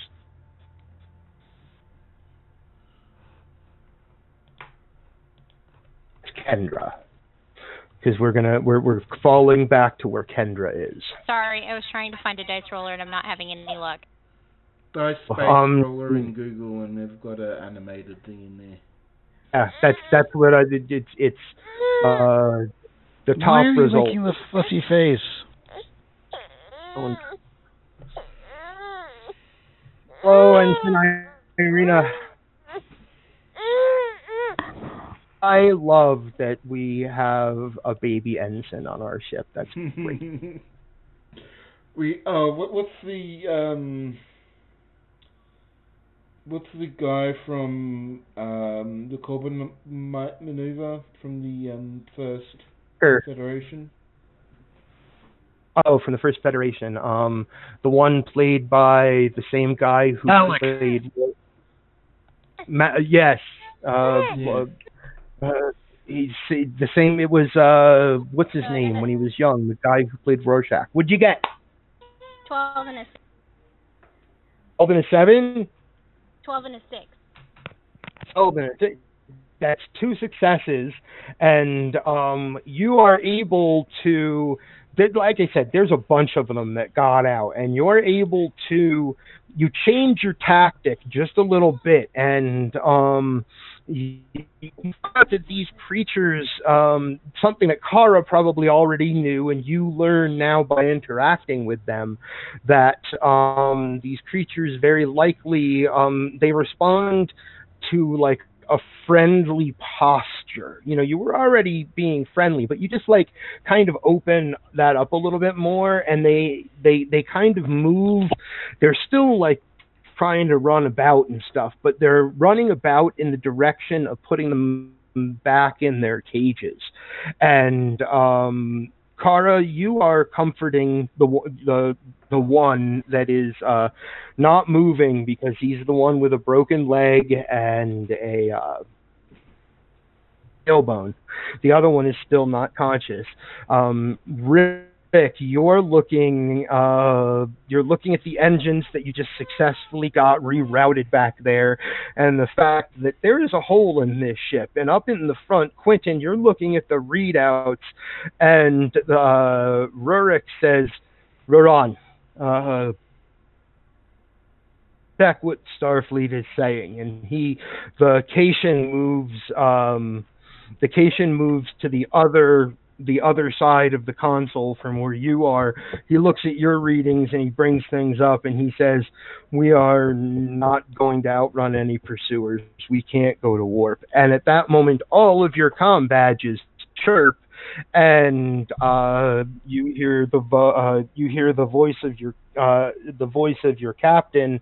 It's Kendra, because we're gonna we're we're falling back to where Kendra is. Sorry, I was trying to find a dice roller and I'm not having any luck. Dice space Um, roller in Google, and they've got an animated thing in there. Yeah, that's that's what I did. It's it's uh the top Why are you result. making the fussy face? Oh, Hello, and Irina. I love that we have a baby ensign on our ship. That's great. we oh, what, what's the um, what's the guy from um the Corbomite ma- maneuver from the um first Sure. Federation? Oh, from the first Federation. Um, the one played by the same guy who Alec. played. Ma- yes. Uh, Yeah. uh, he's the same. It was uh, what's his name when he was young? The guy who played Rorschach. What'd you get? Twelve and a. Twelve and a seven. Twelve and a six. Oh, then th- that's two successes, and um, you are able to. Like I said, there's a bunch of them that got out, and you're able to. You change your tactic just a little bit, and um, find that these creatures, um, something that Kara probably already knew, and you learn now by interacting with them, that um, these creatures very likely um, they respond to like a friendly posture. You know, you were already being friendly, but you just like kind of open that up a little bit more and they they they kind of move. They're still like trying to run about and stuff, but they're running about in the direction of putting them back in their cages. And um Kara, you are comforting the the the one that is uh not moving because he's the one with a broken leg and a uh, tailbone. The other one is still not conscious. Um, you're looking uh, you're looking at the engines that you just successfully got rerouted back there, and the fact that there is a hole in this ship. And up in the front, Quentin, you're looking at the readouts, and uh, Rurak says, "Roran." Uh, check what Starfleet is saying, and he, the Caitian moves, um, the Caitian moves to the other the other side of the console from where you are. He looks at your readings and he brings things up and he says, "We are not going to outrun any pursuers. We can't go to warp." And at that moment, all of your com badges chirp and uh, you hear the vo- uh, you hear the voice of your uh, the voice of your captain,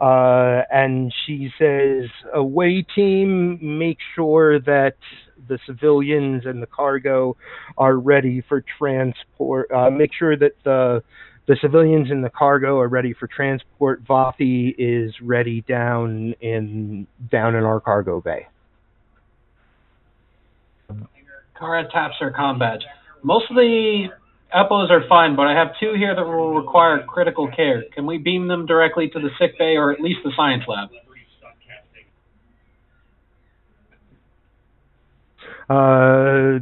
uh, and she says, "Away team, make sure that the civilians and the cargo are ready for transport. Uh, make sure that the the civilians and the cargo are ready for transport. Vathi is ready down in down in our cargo bay." Kara taps her com badge. Most of the Epos are fine, but I have two here that will require critical care. Can we beam them directly to the sick bay or at least the science lab? Uh,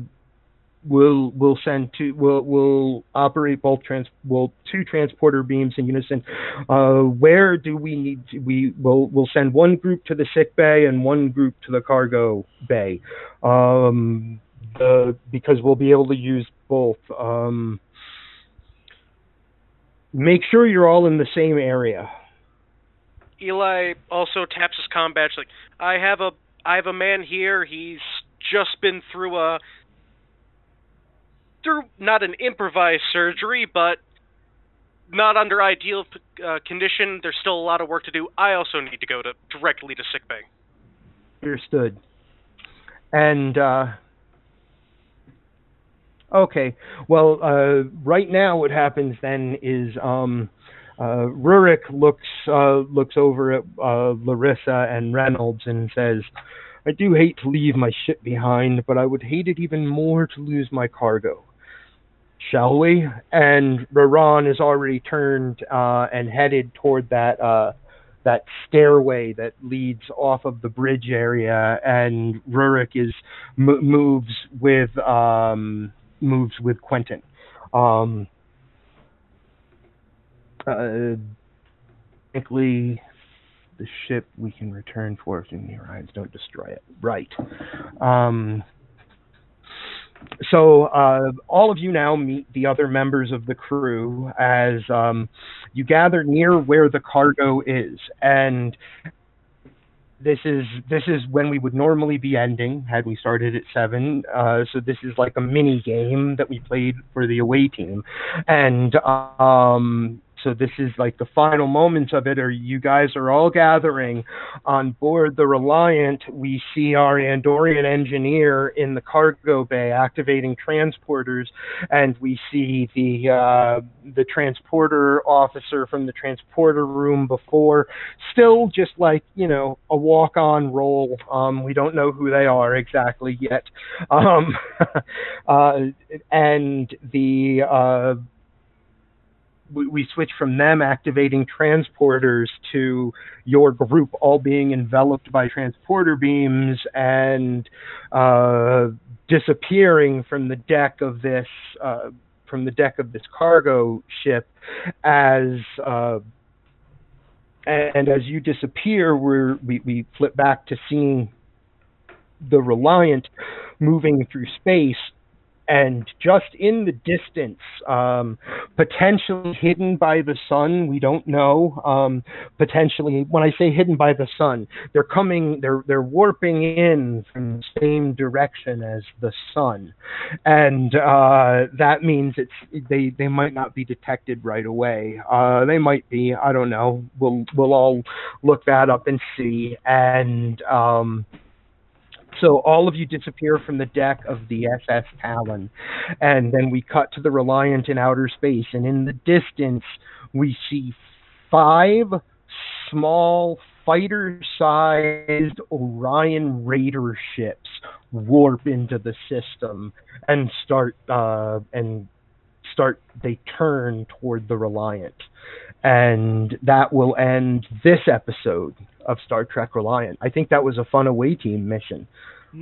we'll we'll send two we'll we'll operate both trans well two transporter beams in unison. Uh, where do we need to, we will we'll send one group to the sick bay and one group to the cargo bay. Um, the because we'll be able to use both. Um, make sure you're all in the same area. Eli also taps his com badge like, I have a I have a man here. He's just been through a through not an improvised surgery, but not under ideal uh, condition. There's still a lot of work to do. I also need to go to directly to sickbay. Understood. And uh, okay, well, uh, right now what happens then is um, uh, Rurak looks uh, looks over at uh, Larissa and Reynolds and says, "I do hate to leave my ship behind, but I would hate it even more to lose my cargo." Shall we? And Raran is already turned uh, and headed toward that uh, that stairway that leads off of the bridge area, and Rurak is m- moves with um, moves with Quentin. Um, uh, the ship we can return for if enemy arrives. Don't destroy it. Right. Um, so uh, all of you now meet the other members of the crew as um, you gather near where the cargo is, and this is this is when we would normally be ending had we started at seven. Uh, so this is like a mini game that we played for the away team, and um, so this is like the final moments of it. Are you guys are all gathering on board the Reliant? We see our Andorian engineer in the cargo bay activating transporters, and we see the uh, the transporter officer from the transporter room before, still just like you know a walk on role. Um, we don't know who they are exactly yet, um, uh, and the uh, we, we switch from them activating transporters to your group all being enveloped by transporter beams and uh, disappearing from the deck of this uh, from the deck of this cargo ship as uh, and as you disappear we, we flip back to seeing the reliant moving through space and just in the distance, um, potentially hidden by the sun, we don't know. Um, potentially, when I say hidden by the sun, they're coming, they're they're warping in from the same direction as the sun, and uh, that means it's they they might not be detected right away. Uh, they might be, I don't know. We'll we'll all look that up and see, and. Um, so all of you disappear from the deck of the SS Talon, and then we cut to the Reliant in outer space, and in the distance we see five small fighter-sized Orion Raider ships warp into the system and start uh, and start they turn toward the Reliant, and that will end this episode of Star Trek Reliant. I think that was a fun away team mission.